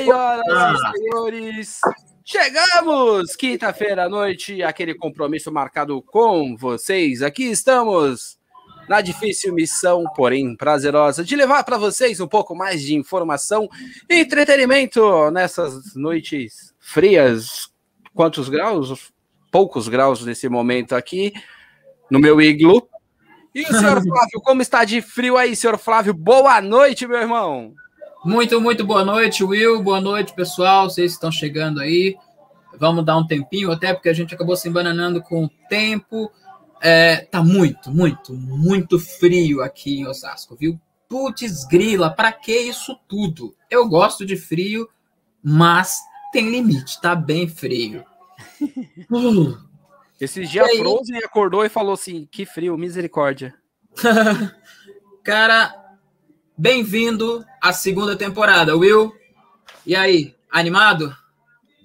Senhoras e senhores, chegamos! Quinta-feira à noite, aquele compromisso marcado com vocês. Aqui estamos na difícil missão, porém prazerosa, de levar para vocês um pouco mais de informação e entretenimento nessas noites frias. Quantos graus? Poucos graus nesse momento aqui, no meu iglu. E o senhor Flávio, como está de frio aí, senhor Flávio? Boa noite, meu irmão! Muito, muito boa noite, Will. Boa noite, pessoal. Vocês estão chegando aí. Vamos dar um tempinho, até porque a gente acabou se embananando com o tempo. É, tá muito, muito, muito frio aqui em Osasco, viu? Putz, grila, para que isso tudo? Eu gosto de frio, mas tem limite, tá bem frio. Uh. Esses dias Frozen acordou e falou assim: que frio, misericórdia. Cara, Bem-vindo à segunda temporada, Will. E aí, animado?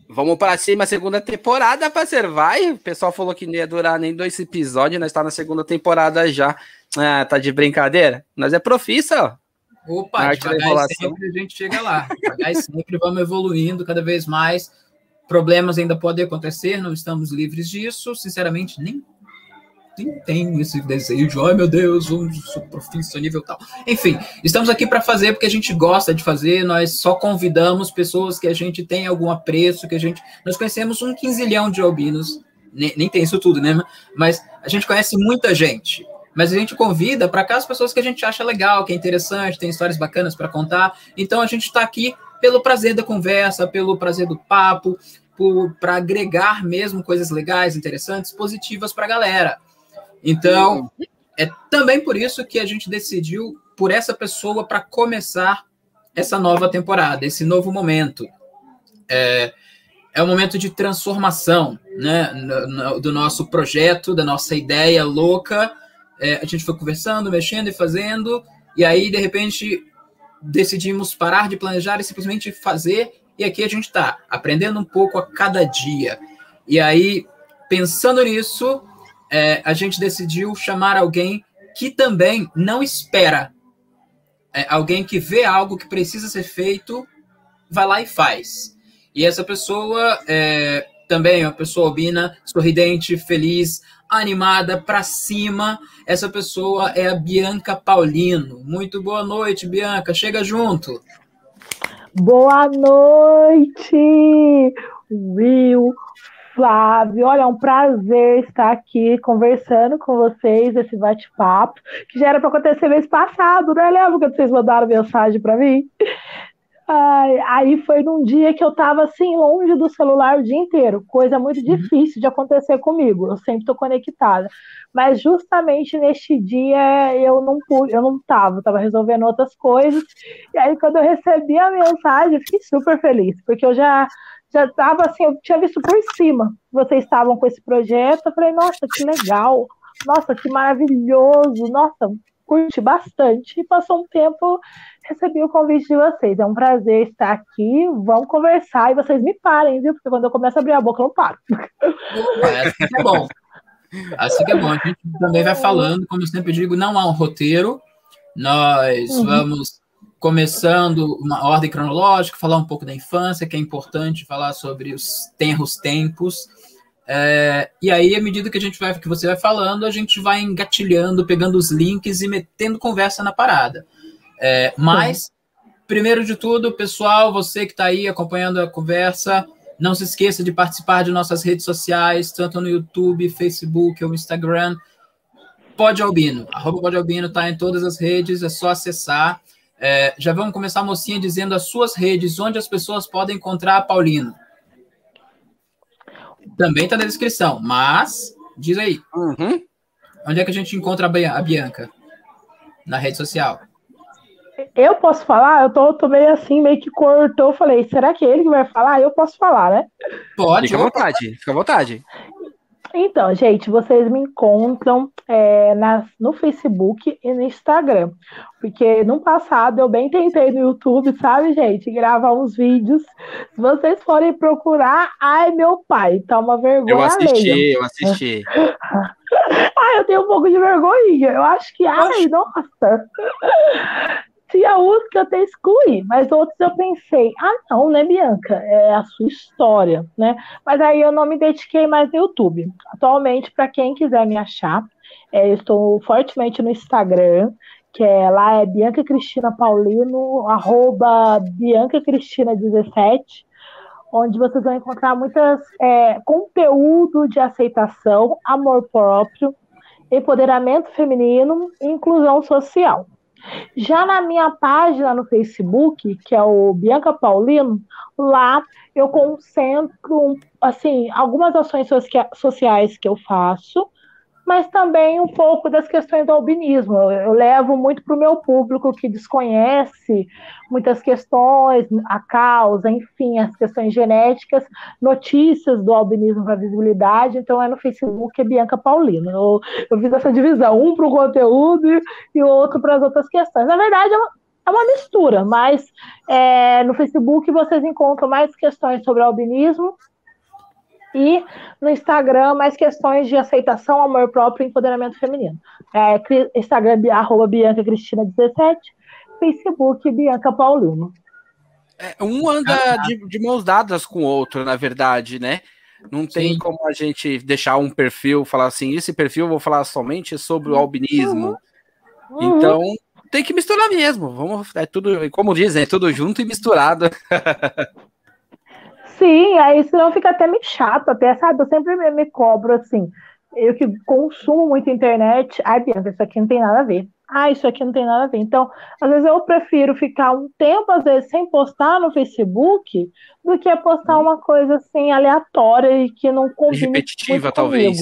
Vamos para cima, segunda temporada, parceiro. Vai. O pessoal falou que não ia durar nem dois episódios, nós está na segunda temporada já. Ah, tá de brincadeira? Nós é profissa, ó. Opa, devagar sempre a gente chega lá. Devagar sempre vamos evoluindo cada vez mais. Problemas ainda podem acontecer, não estamos livres disso. Sinceramente, nem tenho esse desejo, ai meu Deus, um profissional nível tal. Enfim, estamos aqui para fazer porque a gente gosta de fazer, nós só convidamos pessoas que a gente tem algum apreço, que a gente. Nós conhecemos um quinzilhão de albinos, nem, nem tem isso tudo, né? Mas a gente conhece muita gente. Mas a gente convida para cá as pessoas que a gente acha legal, que é interessante, tem histórias bacanas para contar. Então a gente está aqui pelo prazer da conversa, pelo prazer do papo, para agregar mesmo coisas legais, interessantes, positivas para a galera. Então, é também por isso que a gente decidiu por essa pessoa para começar essa nova temporada, esse novo momento. É, é um momento de transformação né, no, no, do nosso projeto, da nossa ideia louca. É, a gente foi conversando, mexendo e fazendo, e aí, de repente, decidimos parar de planejar e simplesmente fazer. E aqui a gente está aprendendo um pouco a cada dia. E aí, pensando nisso, é, a gente decidiu chamar alguém que também não espera. É, alguém que vê algo que precisa ser feito, vai lá e faz. E essa pessoa é, também é uma pessoa albina, sorridente, feliz, animada, para cima. Essa pessoa é a Bianca Paulino. Muito boa noite, Bianca. Chega junto. Boa noite, Will. Flávio, olha, é um prazer estar aqui conversando com vocês, esse bate-papo, que já era para acontecer mês passado, né? Lembra quando vocês mandaram mensagem para mim? Ai, aí foi num dia que eu estava assim, longe do celular o dia inteiro, coisa muito uhum. difícil de acontecer comigo, eu sempre estou conectada. Mas justamente neste dia eu não pude, eu não estava, estava resolvendo outras coisas. E aí, quando eu recebi a mensagem, eu fiquei super feliz, porque eu já já estava assim, eu tinha visto por cima vocês estavam com esse projeto. Eu falei, nossa, que legal, nossa, que maravilhoso, nossa, curti bastante. E passou um tempo, recebi o convite de vocês. É um prazer estar aqui. Vamos conversar e vocês me parem, viu? Porque quando eu começo a abrir a boca, eu não paro. É, assim que é bom. Assim que é bom. A gente também vai falando, como eu sempre digo, não há um roteiro. Nós uhum. vamos começando uma ordem cronológica, falar um pouco da infância, que é importante falar sobre os tenros tempos. É, e aí, à medida que a gente vai, que você vai falando, a gente vai engatilhando, pegando os links e metendo conversa na parada. É, mas, primeiro de tudo, pessoal, você que está aí acompanhando a conversa, não se esqueça de participar de nossas redes sociais, tanto no YouTube, Facebook ou Instagram. Pode Albino, arroba Pode Albino está em todas as redes, é só acessar. É, já vamos começar, mocinha, dizendo as suas redes, onde as pessoas podem encontrar a Paulino. Também está na descrição, mas diz aí. Uhum. Onde é que a gente encontra a Bianca? Na rede social. Eu posso falar? Eu tô, tô meio assim, meio que cortou. Eu falei, será que é ele que vai falar? Eu posso falar, né? Pode. Fica à vontade, fica à vontade. Então, gente, vocês me encontram é, na, no Facebook e no Instagram. Porque no passado eu bem tentei no YouTube, sabe, gente, gravar uns vídeos. Se vocês forem procurar, ai, meu pai, tá uma vergonha. Eu assisti, eu assisti. ah, eu tenho um pouco de vergonha. Eu acho que, ai, nossa. Uns que eu até excluí, mas outros eu pensei, ah, não, né, Bianca? É a sua história, né? Mas aí eu não me dediquei mais no YouTube. Atualmente, para quem quiser me achar, é, eu estou fortemente no Instagram, que é lá é Bianca Cristina Paulino, arroba Bianca Cristina 17, onde vocês vão encontrar muitas é, conteúdo de aceitação, amor próprio, empoderamento feminino e inclusão social. Já na minha página no Facebook, que é o Bianca Paulino, lá eu concentro assim algumas ações sociais que eu faço, mas também um pouco das questões do albinismo. Eu levo muito para o meu público que desconhece muitas questões, a causa, enfim, as questões genéticas, notícias do albinismo para visibilidade. Então é no Facebook, é Bianca Paulino. Eu, eu fiz essa divisão, um para o conteúdo e o outro para as outras questões. Na verdade, é uma, é uma mistura, mas é, no Facebook vocês encontram mais questões sobre albinismo e no Instagram, mais questões de aceitação, amor próprio e empoderamento feminino. É, Instagram, arroba Bianca Cristina 17, Facebook, Bianca Paulino. É, um anda de, de, mãos dadas com o outro, na verdade, né? Não tem Sim. como a gente deixar um perfil, falar assim, esse perfil eu vou falar somente sobre o albinismo. Uhum. Então, tem que misturar mesmo. Vamos, é tudo, como dizem, é tudo junto e misturado. Sim, aí senão fica até meio chato, até, sabe? Eu sempre me, me cobro assim. Eu que consumo muito internet, ai, Bianca, isso aqui não tem nada a ver. Ah, isso aqui não tem nada a ver. Então, às vezes eu prefiro ficar um tempo, às vezes, sem postar no Facebook, do que postar uma coisa assim aleatória e que não combine. Repetitiva, talvez.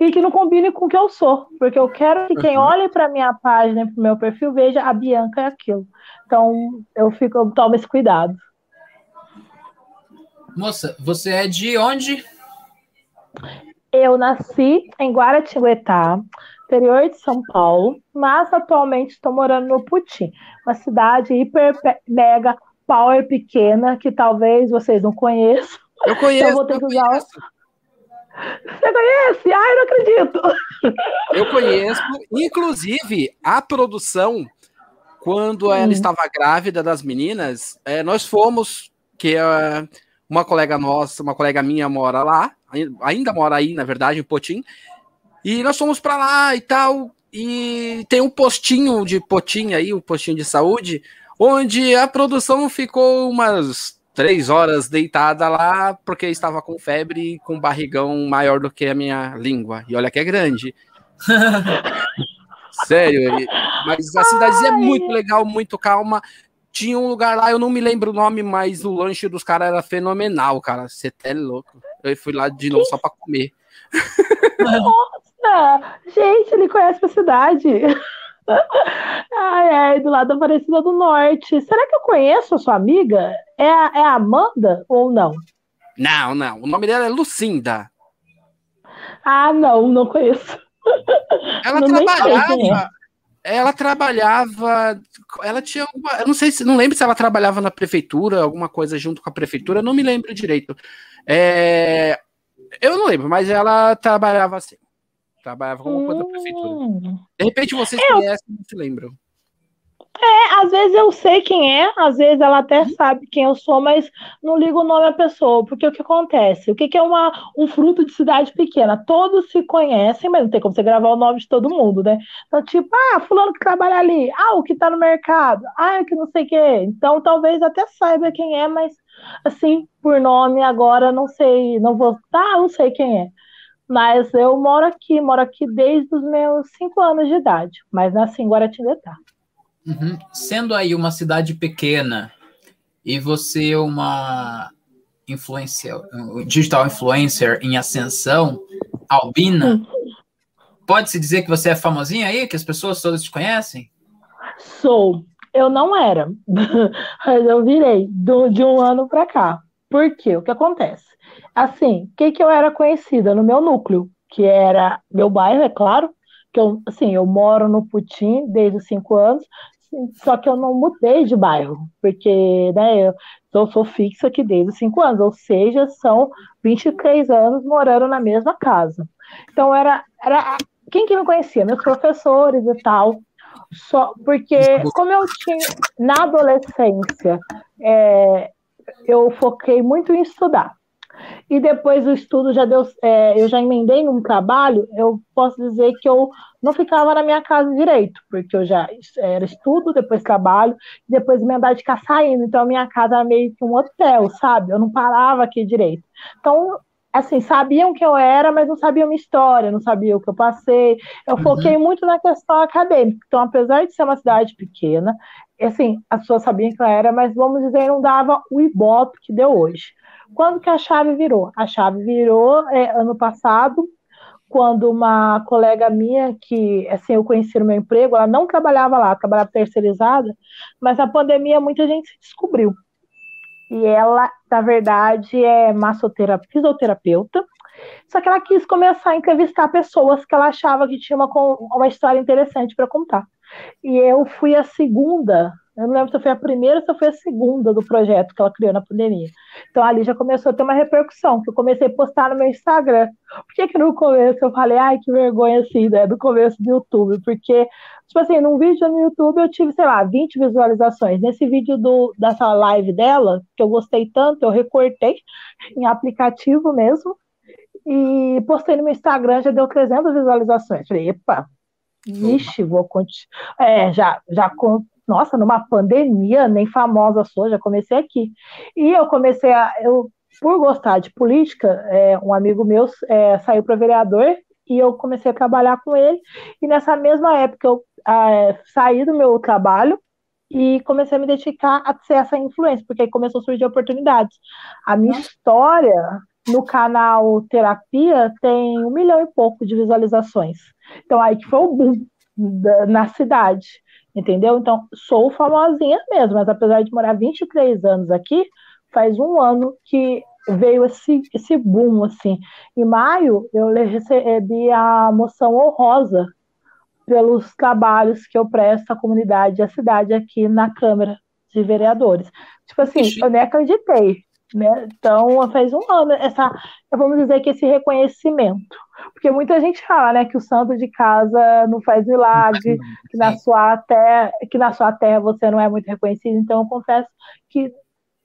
E que não combine com o que eu sou. Porque eu quero que quem uhum. olhe para minha página, para o meu perfil, veja a Bianca é aquilo. Então, eu fico, eu tomo esse cuidado. Moça, você é de onde? Eu nasci em Guaratinguetá, interior de São Paulo, mas atualmente estou morando no Putim, uma cidade hiper mega power pequena que talvez vocês não conheçam. Eu conheço. Eu vou ter que usar. Conheço. Você conhece? Ai, não acredito. Eu conheço, inclusive a produção quando ela hum. estava grávida das meninas, é, nós fomos que uh, uma colega nossa, uma colega minha mora lá, ainda mora aí, na verdade, em Potim. E nós fomos para lá e tal. E tem um postinho de Potim aí, um postinho de saúde, onde a produção ficou umas três horas deitada lá, porque estava com febre e com barrigão maior do que a minha língua. E olha que é grande. Sério, mas a cidadezinha é muito legal, muito calma. Tinha um lugar lá, eu não me lembro o nome, mas o lanche dos caras era fenomenal, cara. Você tá louco. Eu fui lá de novo só pra comer. Nossa! Gente, ele conhece a cidade. Ai, ai, do lado da Aparecida do Norte. Será que eu conheço a sua amiga? É a, é a Amanda ou não? Não, não. O nome dela é Lucinda. Ah, não, não conheço. Ela não trabalhava ela trabalhava, ela tinha, uma, eu não sei se, não lembro se ela trabalhava na prefeitura, alguma coisa junto com a prefeitura, não me lembro direito. É, eu não lembro, mas ela trabalhava assim, trabalhava com alguma coisa da prefeitura. Hum. De repente vocês eu... conhecem, não se lembram. É, às vezes eu sei quem é, às vezes ela até uhum. sabe quem eu sou, mas não ligo o nome da pessoa, porque o que acontece? O que, que é uma, um fruto de cidade pequena? Todos se conhecem, mas não tem como você gravar o nome de todo mundo, né? Então, tipo, ah, fulano que trabalha ali, ah, o que tá no mercado, ah, que não sei o quê. Então, talvez até saiba quem é, mas assim, por nome agora não sei, não vou, tá, não sei quem é. Mas eu moro aqui, moro aqui desde os meus cinco anos de idade, mas nasci em Guaratinguetá. Uhum. Sendo aí uma cidade pequena e você uma influencer, digital influencer em ascensão, albina, pode-se dizer que você é famosinha aí, que as pessoas todas te conhecem? Sou. Eu não era, mas eu virei do, de um ano para cá. Por quê? O que acontece? Assim, o que, que eu era conhecida no meu núcleo, que era meu bairro, é claro, que eu, assim, eu moro no Putim desde os cinco anos, só que eu não mudei de bairro, porque né, eu sou, fixa aqui desde os 5 anos, ou seja, são 23 anos morando na mesma casa. Então era, era quem que me conhecia? Meus professores e tal. Só porque, como eu tinha na adolescência, é, eu foquei muito em estudar. E depois o estudo já deu, é, eu já emendei num trabalho, eu posso dizer que eu não ficava na minha casa direito, porque eu já era estudo, depois trabalho, depois emendar de ficar saindo. Então a minha casa era meio que um hotel, sabe? Eu não parava aqui direito. Então assim, sabiam que eu era, mas não sabiam minha história, não sabiam o que eu passei. Eu uhum. foquei muito na questão acadêmica. Então, apesar de ser uma cidade pequena, assim, as pessoas sabiam que eu era, mas vamos dizer, não dava o ibope que deu hoje. Quando que a chave virou? A chave virou é, ano passado, quando uma colega minha, que assim, eu conheci no meu emprego, ela não trabalhava lá, trabalhava terceirizada, mas a pandemia muita gente se descobriu e ela, na verdade, é massoterapeuta, fisioterapeuta, só que ela quis começar a entrevistar pessoas que ela achava que tinha uma, uma história interessante para contar. E eu fui a segunda eu não lembro se foi a primeira ou se foi a segunda do projeto que ela criou na pandemia. Então ali já começou a ter uma repercussão, que eu comecei a postar no meu Instagram. Por que, que no começo eu falei, ai, que vergonha assim, né? Do começo do YouTube? Porque, tipo assim, num vídeo no YouTube eu tive, sei lá, 20 visualizações. Nesse vídeo do, dessa live dela, que eu gostei tanto, eu recortei em aplicativo mesmo. E postei no meu Instagram, já deu 300 visualizações. Falei, epa, Vixe, vou continuar. É, já, já nossa, numa pandemia, nem famosa sou, já comecei aqui. E eu comecei a, eu, por gostar de política, é, um amigo meu é, saiu para vereador e eu comecei a trabalhar com ele. E nessa mesma época eu é, saí do meu trabalho e comecei a me dedicar a ser essa influência, porque aí começou a surgir oportunidades. A minha história no canal Terapia tem um milhão e pouco de visualizações. Então aí que foi o boom da, na cidade entendeu? Então, sou famosinha mesmo, mas apesar de morar 23 anos aqui, faz um ano que veio esse, esse boom, assim. Em maio, eu recebi a moção honrosa pelos trabalhos que eu presto à comunidade e à cidade aqui na Câmara de Vereadores. Tipo assim, eu nem acreditei. Né? Então, faz um ano essa, vamos dizer que esse reconhecimento. Porque muita gente fala, né, que o santo de casa não faz milagre, que na sua terra, que na sua terra você não é muito reconhecido. Então, eu confesso que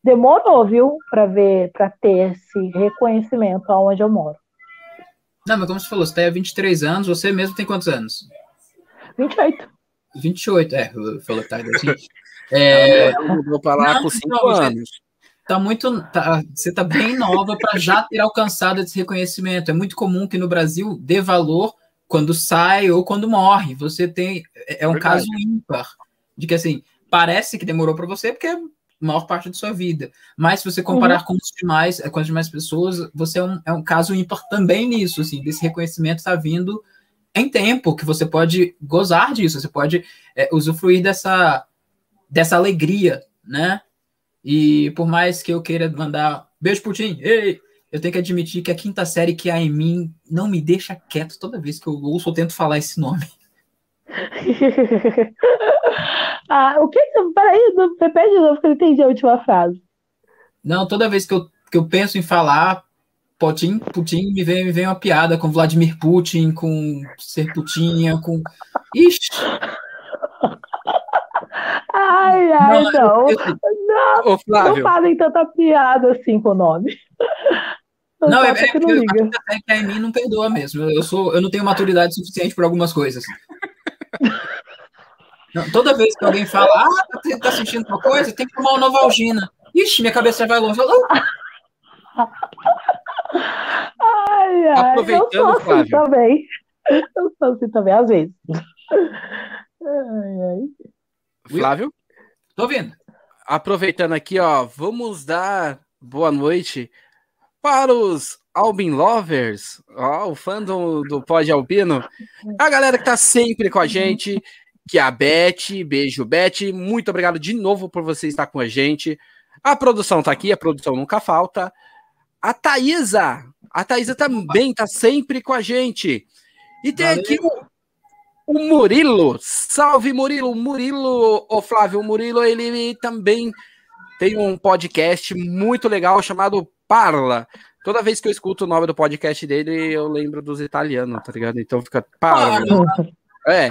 demorou, viu, para ver, para ter esse reconhecimento aonde eu moro. Não, mas como você falou, você tem 23 anos, você mesmo tem quantos anos? 28. 28, é, falou que tá assim. É, eu mudou para lá não, com 5 anos tá muito. Tá, você tá bem nova para já ter alcançado esse reconhecimento. É muito comum que no Brasil dê valor quando sai ou quando morre. Você tem. É, é um Verdade. caso ímpar. De que assim, parece que demorou para você, porque é a maior parte da sua vida. Mas se você comparar uhum. com os demais, com as demais pessoas, você é um, é um caso ímpar também nisso, assim, desse reconhecimento está vindo em tempo, que você pode gozar disso, você pode é, usufruir dessa, dessa alegria, né? E por mais que eu queira mandar beijo Putin, ei, eu tenho que admitir que a quinta série que há em mim não me deixa quieto toda vez que eu ouço ou tento falar esse nome. ah, o que? Peraí, repete de novo que eu entendi a última frase. Não, toda vez que eu, que eu penso em falar Putin, Putin me vem, me vem uma piada com Vladimir Putin, com ser Putinha, com. Ixi! Ai, ai, não. Não, não, Ô, não fazem tanta piada assim com o nome. Não, não é, é, que não liga. é que a mim não perdoa mesmo. Eu, sou, eu não tenho maturidade suficiente para algumas coisas. Não, toda vez que alguém fala, ah, tá, tá sentindo uma coisa, tem que tomar uma Novalgina. Ixi, minha cabeça vai longe. Ai, ai, Aproveitando, eu sou assim Flávio. também. Eu sou assim também, às vezes. Ai, ai. Flávio? Tô ouvindo. Aproveitando aqui, ó, vamos dar boa noite para os Albin Lovers, ó, o fã do, do Pod Albino, a galera que tá sempre com a gente, que é a Beth, beijo Beth, muito obrigado de novo por você estar com a gente. A produção tá aqui, a produção nunca falta. A Thaisa, a Thaisa também tá sempre com a gente. E tem Valeu. aqui o o Murilo, salve Murilo, Murilo, o Flávio Murilo, ele também tem um podcast muito legal chamado Parla. Toda vez que eu escuto o nome do podcast dele, eu lembro dos italianos, tá ligado? Então fica Parla. É.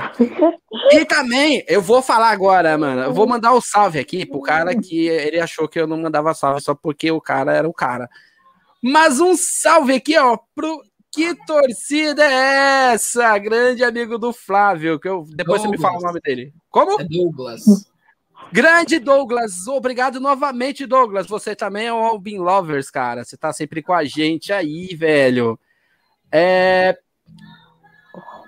E também, eu vou falar agora, mano. Eu vou mandar um salve aqui pro cara que ele achou que eu não mandava salve só porque o cara era o cara. Mas um salve aqui, ó, pro que torcida é essa? Grande amigo do Flávio, que eu depois Douglas. você me fala o nome dele. Como? É Douglas. Grande Douglas, obrigado novamente, Douglas. Você também é um Albin Lovers, cara. Você tá sempre com a gente aí, velho. É...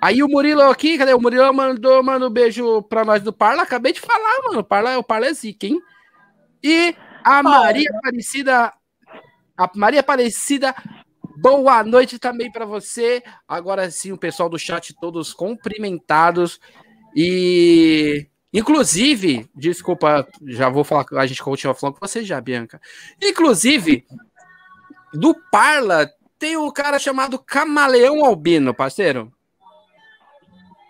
Aí o Murilo aqui, cadê? O Murilo mandou, mano, um beijo pra nós do Parla. Acabei de falar, mano. O Parla, o Parla é zica, hein? E a Maria Aparecida. A Maria Aparecida, boa noite também para você. Agora sim, o pessoal do chat todos cumprimentados. E Inclusive, desculpa, já vou falar, a gente continua falando com você já, Bianca. Inclusive, do Parla tem um cara chamado Camaleão Albino, parceiro.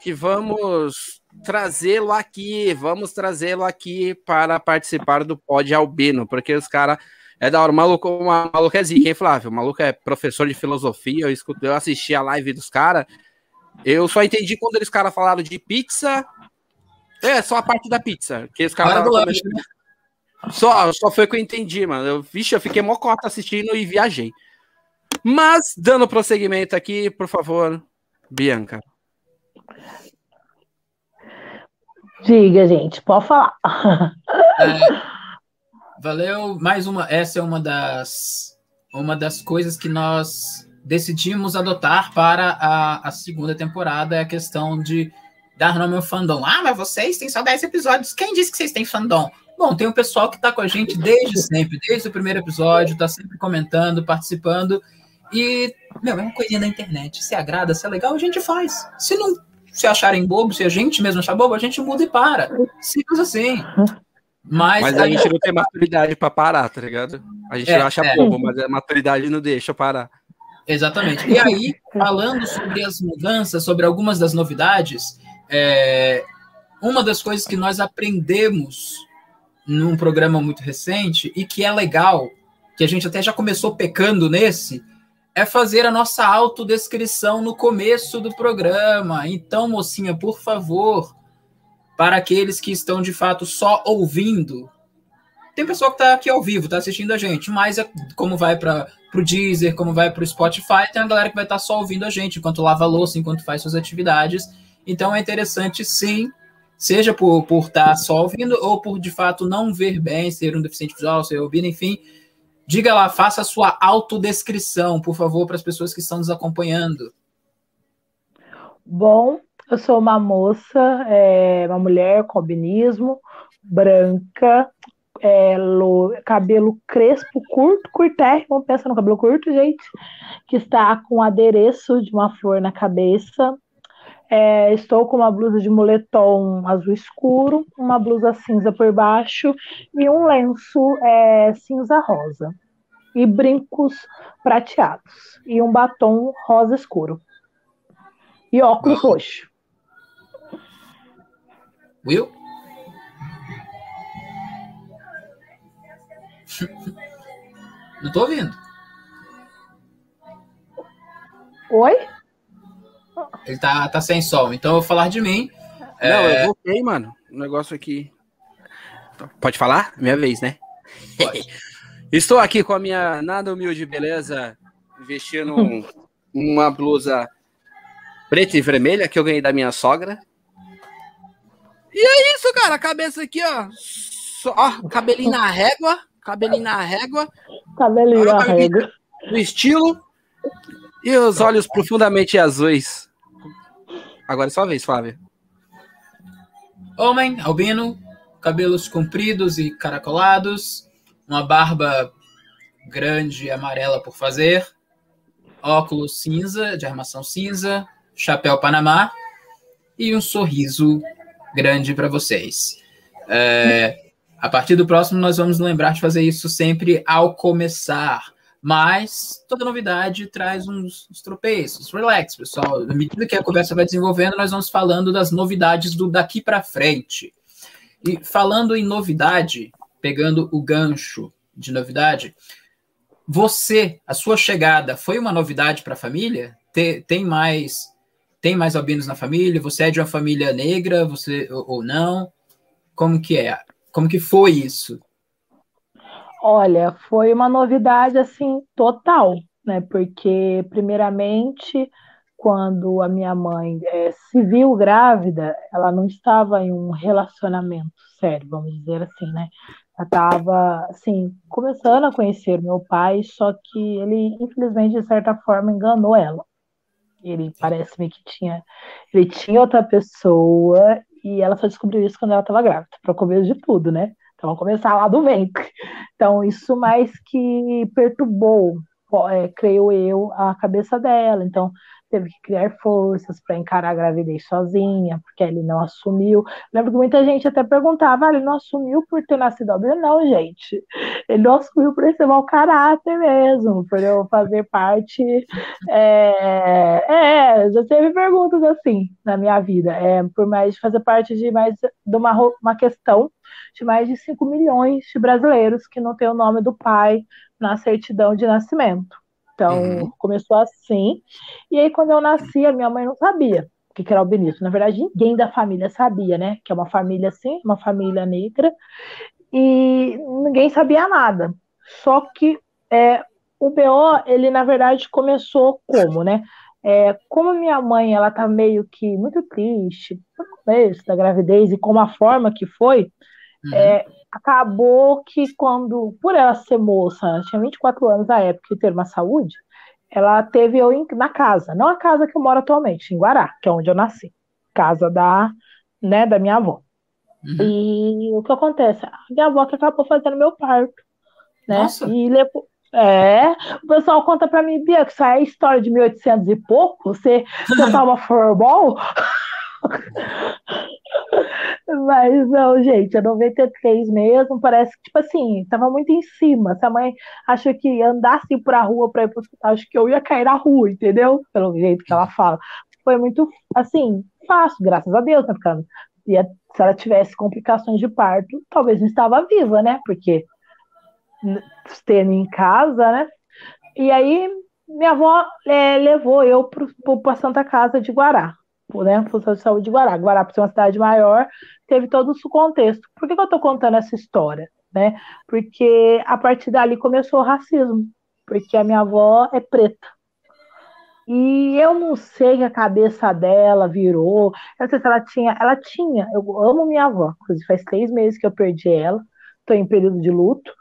Que vamos trazê-lo aqui, vamos trazê-lo aqui para participar do Pod Albino, porque os caras é da hora. O maluco, o maluco é zica, hein, Flávio? O maluco é professor de filosofia. Eu, escutei, eu assisti a live dos caras. Eu só entendi quando eles caras falaram de pizza é, só a parte da pizza. Que os caras né? Só, só foi o que eu entendi, mano. Eu, vixe, eu fiquei mocota assistindo e viajei. Mas, dando prosseguimento aqui, por favor, Bianca. Diga, gente, pode falar. É, valeu. Mais uma. Essa é uma das, uma das coisas que nós decidimos adotar para a, a segunda temporada é a questão de dar nome ao fandom. Ah, mas vocês têm só 10 episódios. Quem disse que vocês têm fandom? Bom, tem o pessoal que está com a gente desde sempre, desde o primeiro episódio, está sempre comentando, participando. E, meu, é uma coisinha da internet. Se agrada, se é legal, a gente faz. Se não se acharem bobo, se a gente mesmo achar bobo, a gente muda e para. Simples assim. Mas, mas a gente não tem maturidade para parar, tá ligado? A gente é, acha é. bobo, mas a maturidade não deixa parar. Exatamente. E aí, falando sobre as mudanças, sobre algumas das novidades, é, uma das coisas que nós aprendemos num programa muito recente e que é legal, que a gente até já começou pecando nesse, é fazer a nossa autodescrição no começo do programa. Então, mocinha, por favor, para aqueles que estão de fato só ouvindo, tem pessoal que está aqui ao vivo, está assistindo a gente, mas é, como vai para o Deezer, como vai para o Spotify, tem a galera que vai estar tá só ouvindo a gente enquanto lava louça, enquanto faz suas atividades. Então é interessante sim, seja por, estar tá só ouvindo ou por de fato não ver bem, ser um deficiente visual, ser ouvindo, enfim. Diga lá, faça a sua autodescrição, por favor, para as pessoas que estão nos acompanhando. Bom, eu sou uma moça, é, uma mulher com albinismo, branca, é, lo, cabelo crespo, curto, curtérrimo, pensa no cabelo curto, gente, que está com adereço de uma flor na cabeça, é, estou com uma blusa de moletom azul escuro, uma blusa cinza por baixo e um lenço é, cinza rosa. E brincos prateados. E um batom rosa escuro. E óculos roxo. Will? Não tô ouvindo. Oi? Ele tá, tá sem som. Então eu vou falar de mim. Não, é... eu voltei, mano. O negócio aqui. Pode falar? Minha vez, né? Pode. Estou aqui com a minha nada humilde beleza, vestindo um, uma blusa preta e vermelha que eu ganhei da minha sogra. E é isso, cara. A cabeça aqui, ó. Só, ó cabelinho na régua. Cabelinho na régua. Cabelinho na régua. No estilo. E os olhos profundamente azuis. Agora é sua vez, Flávia. Homem, albino, cabelos compridos e caracolados, uma barba grande e amarela por fazer, óculos cinza, de armação cinza, chapéu panamá e um sorriso grande para vocês. É, a partir do próximo, nós vamos lembrar de fazer isso sempre ao começar. Mas toda novidade traz uns, uns tropeços. Relax, pessoal. Na medida que a conversa vai desenvolvendo, nós vamos falando das novidades do daqui para frente. E falando em novidade, pegando o gancho de novidade, você, a sua chegada foi uma novidade para a família? Tem, tem mais tem mais albinos na família? Você é de uma família negra, você ou, não? Como que é? Como que foi isso? Olha, foi uma novidade assim total, né? Porque primeiramente, quando a minha mãe é, se viu grávida, ela não estava em um relacionamento sério, vamos dizer assim, né? Ela estava assim começando a conhecer meu pai, só que ele infelizmente de certa forma enganou ela. Ele parece-me que tinha, ele tinha outra pessoa e ela só descobriu isso quando ela estava grávida, para começo de tudo, né? Então, vamos começar lá do ventre. Então, isso mais que perturbou, é, creio eu, a cabeça dela. Então, teve que criar forças para encarar a gravidez sozinha, porque ele não assumiu. Lembro que muita gente até perguntava, ah, ele não assumiu por ter nascido albino? Não, gente. Ele não assumiu por ser mau caráter mesmo, por eu fazer parte. É, é, já teve perguntas assim na minha vida, é, por mais fazer parte de mais de uma, uma questão de mais de 5 milhões de brasileiros que não tem o nome do pai na certidão de nascimento. Então, uhum. começou assim. E aí, quando eu nasci, a minha mãe não sabia o que era albinismo. Na verdade, ninguém da família sabia, né? Que é uma família assim, uma família negra. E ninguém sabia nada. Só que é, o BO, ele na verdade começou como, né? É, como minha mãe, ela tá meio que muito triste no começo da gravidez e como a forma que foi, uhum. é, acabou que quando, por ela ser moça, tinha 24 anos na época e ter uma saúde, ela teve eu em, na casa, não a casa que eu moro atualmente, em Guará, que é onde eu nasci, casa da, né, da minha avó. Uhum. E o que acontece? A minha avó que acabou fazendo meu parto, né? Nossa. E levou, é, o pessoal conta pra mim, Bia, que isso aí é história de 1800 e pouco, você, você tava forbol? Mas não, gente, é 93 mesmo, parece que, tipo assim, tava muito em cima. Se a mãe acha que andasse assim por a rua para ir pro hospital, acho que eu ia cair na rua, entendeu? Pelo jeito que ela fala. Foi muito, assim, fácil, graças a Deus, né? Porque ia, se ela tivesse complicações de parto, talvez não estava viva, né? Porque tendo em casa, né? E aí, minha avó é, levou eu para a Santa Casa de Guará né, Função de Saúde de Guará. Guará, por ser uma cidade maior, teve todo o contexto. Por que, que eu estou contando essa história? Né? Porque a partir dali começou o racismo, porque a minha avó é preta. E eu não sei que a cabeça dela virou. Eu não sei se ela tinha. Ela tinha. Eu amo minha avó. Inclusive, faz três meses que eu perdi ela. Estou em período de luto.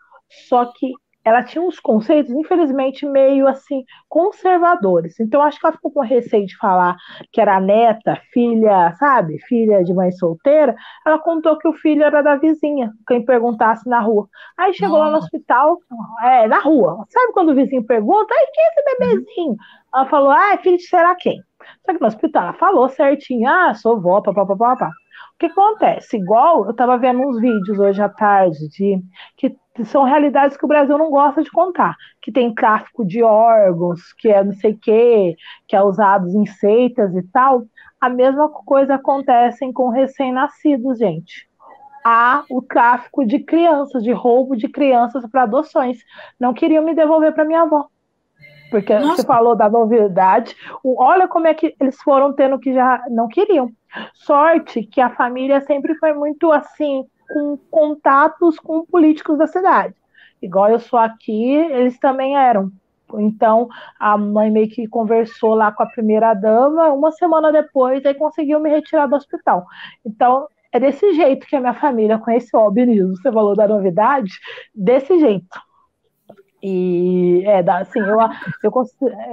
Só que ela tinha uns conceitos, infelizmente, meio assim, conservadores. Então, acho que ela ficou com receio de falar que era neta, filha, sabe, filha de mãe solteira. Ela contou que o filho era da vizinha, quem perguntasse na rua. Aí chegou lá no hospital, é, na rua. Sabe quando o vizinho pergunta, ai, quem é esse bebezinho? Ela falou, ah, é filho de será quem? Só que no hospital ela falou certinho, ah, sou vó, papapá, papapá. O que acontece? Igual eu estava vendo uns vídeos hoje à tarde de que são realidades que o Brasil não gosta de contar, que tem tráfico de órgãos, que é não sei o quê, que é usados em seitas e tal. A mesma coisa acontece com recém-nascidos, gente. Há o tráfico de crianças, de roubo de crianças para adoções. Não queriam me devolver para minha avó. Porque Nossa. você falou da novidade. Olha como é que eles foram tendo que já não queriam. Sorte que a família sempre foi muito assim, com contatos com políticos da cidade. Igual eu sou aqui, eles também eram. Então, a mãe meio que conversou lá com a primeira dama, uma semana depois, aí conseguiu me retirar do hospital. Então, é desse jeito que a minha família conheceu o albinismo. Você falou da novidade? Desse jeito. E é, assim, eu, eu,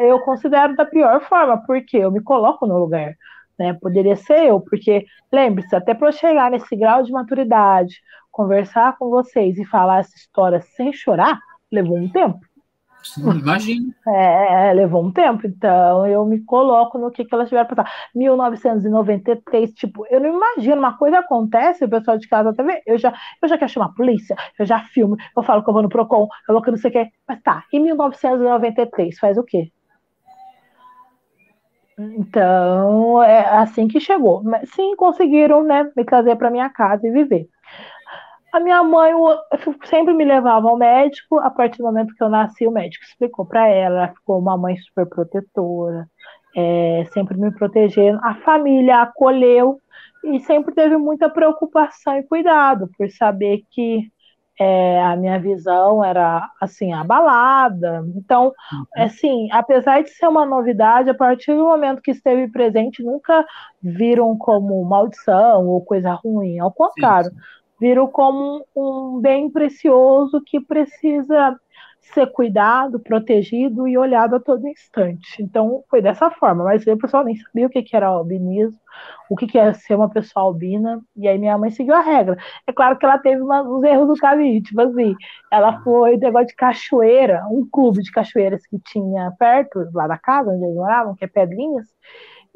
eu considero da pior forma, porque eu me coloco no lugar né? Poderia ser eu, porque lembre-se, até para eu chegar nesse grau de maturidade, conversar com vocês e falar essa história sem chorar, levou um tempo. Sim, imagino. É, levou um tempo, então eu me coloco no que, que elas tiveram passar. 1993, tipo, eu não imagino, uma coisa acontece, o pessoal de casa também, eu já, eu já quero chamar a polícia, eu já filmo, eu falo que eu vou no PROCON, eu vou que não sei o quê, mas tá, em 1993, faz o quê? Então, é assim que chegou. Sim, conseguiram, né, me trazer para minha casa e viver. A minha mãe sempre me levava ao médico. A partir do momento que eu nasci, o médico explicou para ela. Ela ficou uma mãe super protetora. é, sempre me protegendo. A família acolheu e sempre teve muita preocupação e cuidado por saber que é, a minha visão era assim abalada. Então, uhum. assim, apesar de ser uma novidade, a partir do momento que esteve presente, nunca viram como maldição ou coisa ruim. Ao contrário, viram como um bem precioso que precisa ser cuidado, protegido e olhado a todo instante. Então, foi dessa forma. Mas eu, pessoal, nem sabia o que, que era albinismo, o que, que é ser uma pessoa albina. E aí minha mãe seguiu a regra. É claro que ela teve uma, uns erros do caminho. Tipo assim, ela foi negócio de cachoeira, um clube de cachoeiras que tinha perto, lá da casa onde eles moravam, que é Pedrinhas.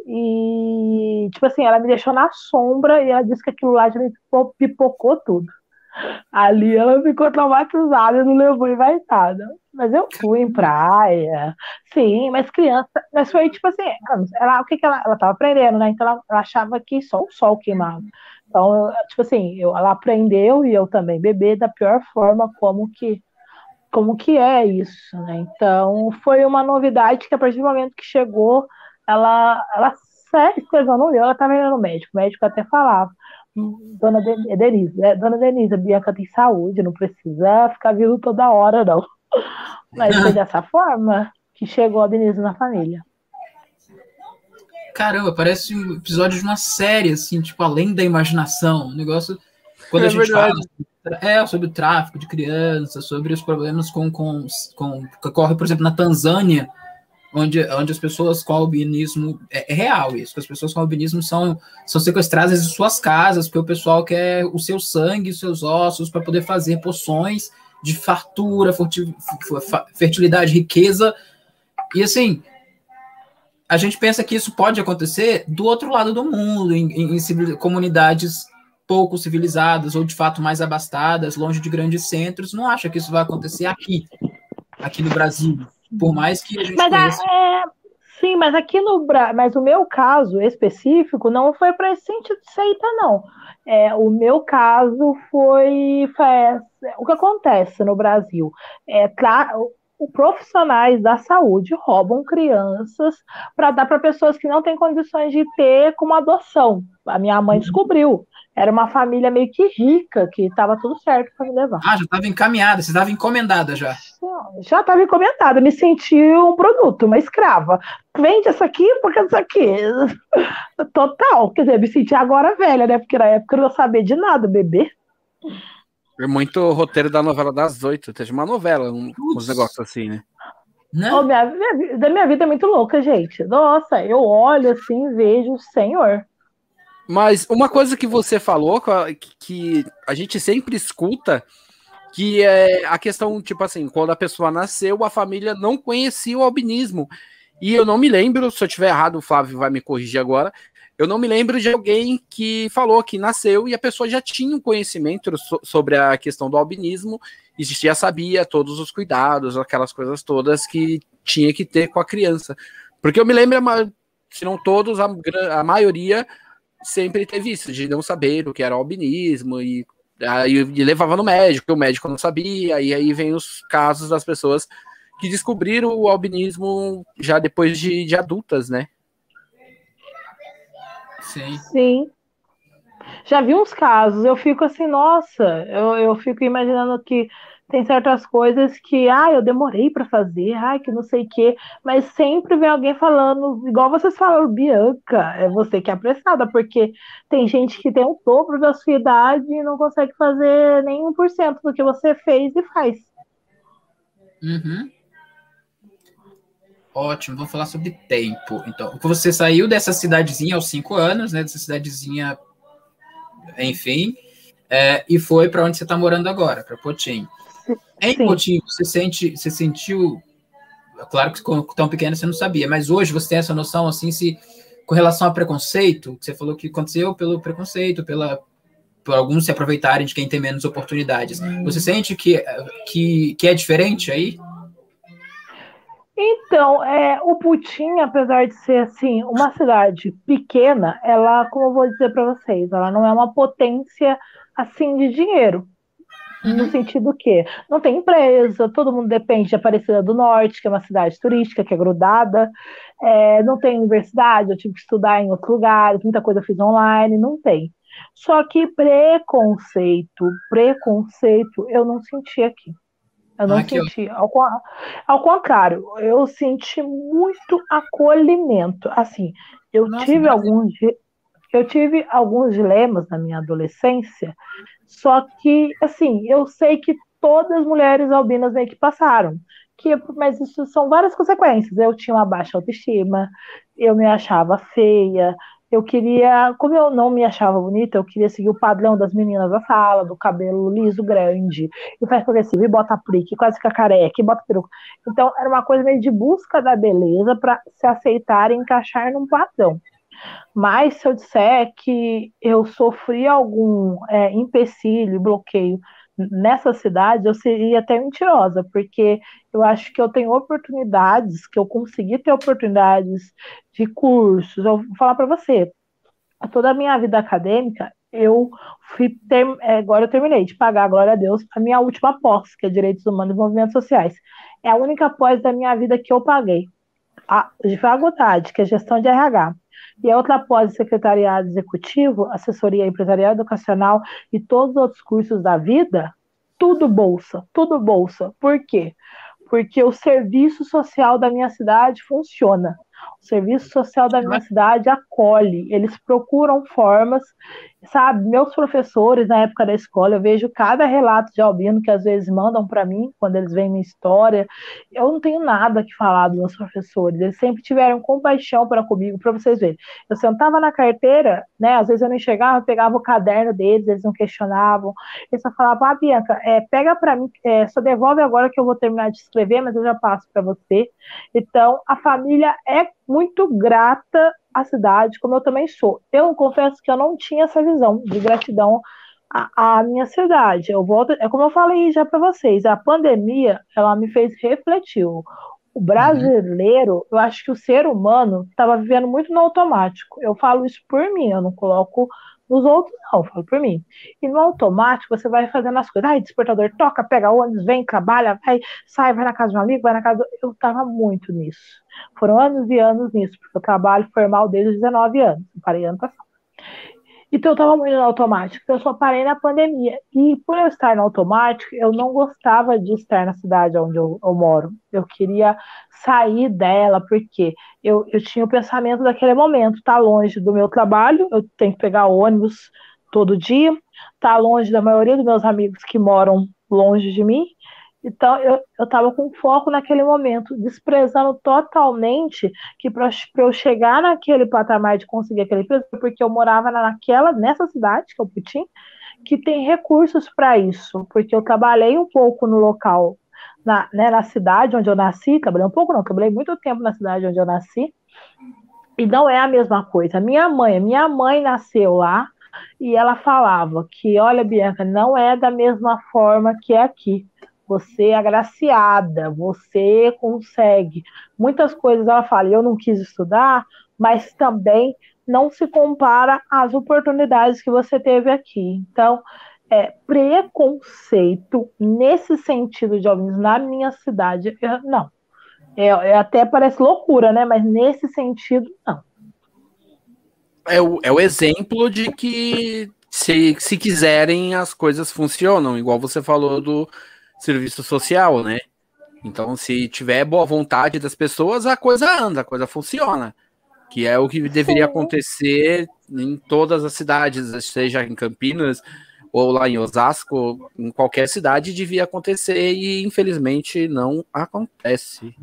E, tipo assim, ela me deixou na sombra e ela disse que aquilo lá já me pipocou tudo. Ali ela ficou traumatizada, não levou invitada. Mas eu fui em praia, sim, mas criança, mas foi tipo assim, ela, o que, que ela, ela tava aprendendo, né? Então ela, ela achava que só o sol queimava. Então, tipo assim, eu, ela aprendeu e eu também beber da pior forma como que como que é isso, né? Então, foi uma novidade que a partir do momento que chegou, ela ela sério, escreveu no meu, ela estava indo no médico, o médico até falava Dona é Denise, é, Dona Denise, a Bianca tem saúde, não precisa ficar vivo toda hora, não. Mas foi dessa forma que chegou a Denise na família. Caramba, parece um episódio de uma série, assim, tipo, além da imaginação. Um negócio. Quando é a gente verdade. fala é, sobre o tráfico de crianças, sobre os problemas com, com, com que ocorre, por exemplo, na Tanzânia, onde, onde as pessoas com albinismo. É, é, real isso, que as pessoas com albinismo são, são sequestradas de suas casas, porque o pessoal quer o seu sangue, os seus ossos, para poder fazer poções de fartura, fertilidade, riqueza. E assim, a gente pensa que isso pode acontecer do outro lado do mundo, em, em, em comunidades pouco civilizadas ou de fato mais abastadas, longe de grandes centros. Não acha que isso vai acontecer aqui, aqui no Brasil. Por mais que a gente mas conheça... é, sim, mas aqui no mas o meu caso específico não foi para esse sentido de seita, não. É, o meu caso foi, foi o que acontece no Brasil. É, tra, profissionais da saúde roubam crianças para dar para pessoas que não têm condições de ter como adoção. A minha mãe uhum. descobriu. Era uma família meio que rica, que estava tudo certo para me levar. Ah, já estava encaminhada, você estava encomendada já. Já estava encomendada, me senti um produto, uma escrava. Vende essa aqui porque isso aqui. Total, quer dizer, me senti agora velha, né? Porque na época eu não sabia de nada, bebê. É muito roteiro da novela das oito. Teve uma novela, um, uns negócios assim, né? Não. Oh, minha, minha, da minha vida é muito louca, gente. Nossa, eu olho assim e vejo o Senhor. Mas uma coisa que você falou, que a gente sempre escuta, que é a questão, tipo assim, quando a pessoa nasceu, a família não conhecia o albinismo. E eu não me lembro, se eu tiver errado, o Flávio vai me corrigir agora. Eu não me lembro de alguém que falou que nasceu e a pessoa já tinha um conhecimento so sobre a questão do albinismo e já sabia todos os cuidados, aquelas coisas todas que tinha que ter com a criança. Porque eu me lembro, se não todos, a, a maioria sempre teve isso, de não saber o que era albinismo e, aí, e levava no médico, o médico não sabia, e aí vem os casos das pessoas que descobriram o albinismo já depois de, de adultas, né? Sim. Sim. Já vi uns casos, eu fico assim, nossa, eu, eu fico imaginando que tem certas coisas que, ah, eu demorei para fazer, ah, que não sei o quê, mas sempre vem alguém falando, igual vocês falaram, Bianca, é você que é apressada, porque tem gente que tem o dobro da sua idade e não consegue fazer nem 1% do que você fez e faz. Uhum. Ótimo, vamos falar sobre tempo. Então, você saiu dessa cidadezinha aos cinco anos, né? Dessa cidadezinha, enfim, é, e foi para onde você está morando agora, para Potim. É emotivo, você sente, você sentiu, claro que tão pequeno você não sabia, mas hoje você tem essa noção assim se com relação a preconceito, você falou que aconteceu pelo preconceito, pela por alguns se aproveitarem de quem tem menos oportunidades. Hum. Você sente que, que, que é diferente aí? Então, é, o Putin, apesar de ser assim uma cidade pequena, ela, como eu vou dizer para vocês, ela não é uma potência assim de dinheiro Uhum. No sentido que não tem empresa, todo mundo depende de Aparecida do Norte, que é uma cidade turística, que é grudada, é, não tem universidade, eu tive que estudar em outros lugares, muita coisa eu fiz online, não tem. Só que preconceito, preconceito, eu não senti aqui. Eu não ah, senti. Ao, ao, contrário, eu senti muito acolhimento. Assim, eu Nossa, tive alguns. Eu tive alguns dilemas na minha adolescência, só que, assim, eu sei que todas as mulheres albinas aí que passaram. Que, mas isso são várias consequências. Eu tinha uma baixa autoestima, eu me achava feia, eu queria, como eu não me achava bonita, eu queria seguir o padrão das meninas da sala, do cabelo liso, grande, e faz progressivo, e bota aplique, quase fica careca, e bota peruca. Então, era uma coisa meio de busca da beleza para se aceitar e encaixar num padrão. Mas se eu disser que eu sofri algum é, empecilho, bloqueio nessa cidade, eu seria até mentirosa, porque eu acho que eu tenho oportunidades, que eu consegui ter oportunidades de cursos. Eu vou falar para você, toda a minha vida acadêmica, eu fui ter, é, agora eu terminei de pagar, glória a Deus, a minha última pós, que é Direitos Humanos e Movimentos Sociais. É a única pós da minha vida que eu paguei. A, de faculdade, que é gestão de RH. E a outra pós secretariado executivo, assessoria empresarial educacional e todos os outros cursos da vida, tudo bolsa, tudo bolsa. Por quê? Porque o serviço social da minha cidade funciona. O serviço social da minha cidade acolhe, eles procuram formas sabe, meus professores na época da escola, eu vejo cada relato de albino que às vezes mandam para mim, quando eles veem minha história, eu não tenho nada que falar dos meus professores, eles sempre tiveram compaixão para comigo, para vocês verem. Eu sentava na carteira, né, às vezes eu não enxergava, pegava o caderno deles, eles não questionavam, eles só falavam, ah, Bianca, é, pega para mim, é, só devolve agora que eu vou terminar de escrever, mas eu já passo para você. Então, a família é muito grata à cidade, como eu também sou. Eu confesso que eu não tinha essa visão de gratidão à, à minha cidade. Eu volto, é como eu falei já para vocês, a pandemia ela me fez refletir. O brasileiro, eu acho que o ser humano estava vivendo muito no automático. Eu falo isso por mim, eu não coloco nos outros, não, falo por mim. E no automático, você vai fazendo as coisas. Ai, despertador, toca, pega ônibus, vem, trabalha, vai, sai, vai na casa de um amigo, vai na casa. Eu tava muito nisso. Foram anos e anos nisso, porque eu trabalho formal desde os 19 anos. Parei ano passado. Então eu estava muito no automático, eu só parei na pandemia. E por eu estar no automático, eu não gostava de estar na cidade onde eu, eu moro. Eu queria sair dela, porque eu, eu tinha o pensamento daquele momento, tá longe do meu trabalho, eu tenho que pegar ônibus todo dia, tá longe da maioria dos meus amigos que moram longe de mim, então, eu estava com foco naquele momento, desprezando totalmente que para eu chegar naquele patamar de conseguir aquele preço, porque eu morava naquela, nessa cidade, que é o Putin, que tem recursos para isso, porque eu trabalhei um pouco no local, na, né, na cidade onde eu nasci, trabalhei um pouco não, trabalhei muito tempo na cidade onde eu nasci, e não é a mesma coisa. Minha mãe, minha mãe nasceu lá, e ela falava que, olha, Bianca, não é da mesma forma que é aqui você é agraciada, você consegue. Muitas coisas ela fala, eu não quis estudar, mas também não se compara às oportunidades que você teve aqui. Então, é, preconceito nesse sentido de jovens na minha cidade, eu, não. É, é, até parece loucura, né? Mas nesse sentido, não. É o, é o exemplo de que se, se quiserem as coisas funcionam, igual você falou do serviço social, né? Então, se tiver boa vontade das pessoas, a coisa anda, a coisa funciona. Que é o que deveria acontecer em todas as cidades, seja em Campinas ou lá em Osasco, em qualquer cidade devia acontecer e infelizmente não acontece.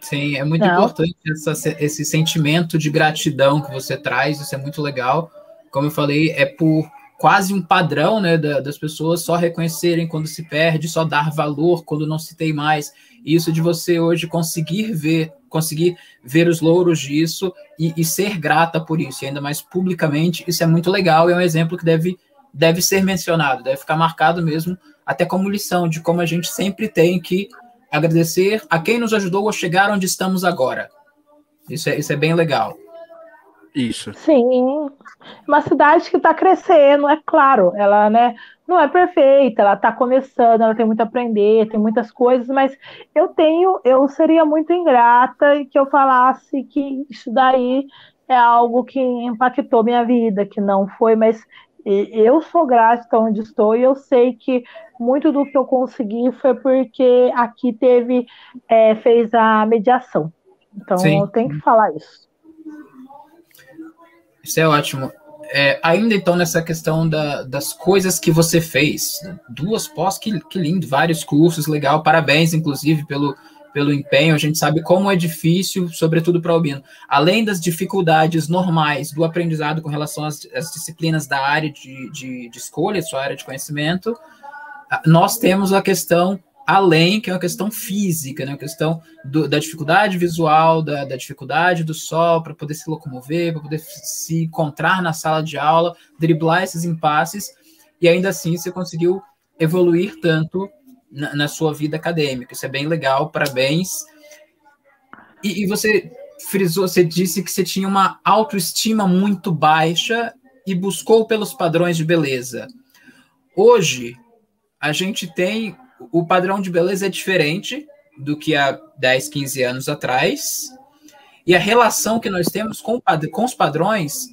Sim, é muito não. importante essa, esse sentimento de gratidão que você traz, isso é muito legal. Como eu falei, é por quase um padrão né, da, das pessoas só reconhecerem quando se perde, só dar valor quando não se tem mais. Isso de você hoje conseguir ver, conseguir ver os louros disso e, e, ser grata por isso, e ainda mais publicamente, isso é muito legal e é um exemplo que deve, deve ser mencionado, deve ficar marcado mesmo, até como lição de como a gente sempre tem que agradecer a quem nos ajudou a chegar onde estamos agora. Isso é, isso é bem legal. Isso. Sim, Uma cidade que está crescendo, é claro, ela né, não é perfeita, ela está começando, ela tem muito a aprender, tem muitas coisas, mas eu tenho, eu seria muito ingrata que eu falasse que isso daí é algo que impactou minha vida, que não foi, mas eu sou grata onde estou e eu sei que muito do que eu consegui foi porque aqui teve, é, fez a mediação. Então Sim. eu tenho que falar isso. Isso é ótimo. É, ainda então nessa questão da, das coisas que você fez, duas pós, que, que lindo, vários cursos, legal, parabéns, inclusive, pelo, pelo empenho. A gente sabe como é difícil, sobretudo para o albino. Além das dificuldades normais do aprendizado com relação às, às disciplinas da área de, de, de escolha, sua área de conhecimento, nós temos a questão além, que é uma questão física, né? a questão do, da dificuldade visual, da, da dificuldade do sol para poder se locomover, para poder se encontrar na sala de aula, driblar esses impasses, e ainda assim você conseguiu evoluir tanto na, na sua vida acadêmica. Isso é bem legal, parabéns. E, e você frisou, você disse que você tinha uma autoestima muito baixa e buscou pelos padrões de beleza. Hoje, a gente tem o padrão de beleza é diferente do que há 10, 15 anos atrás. E a relação que nós temos com, com os padrões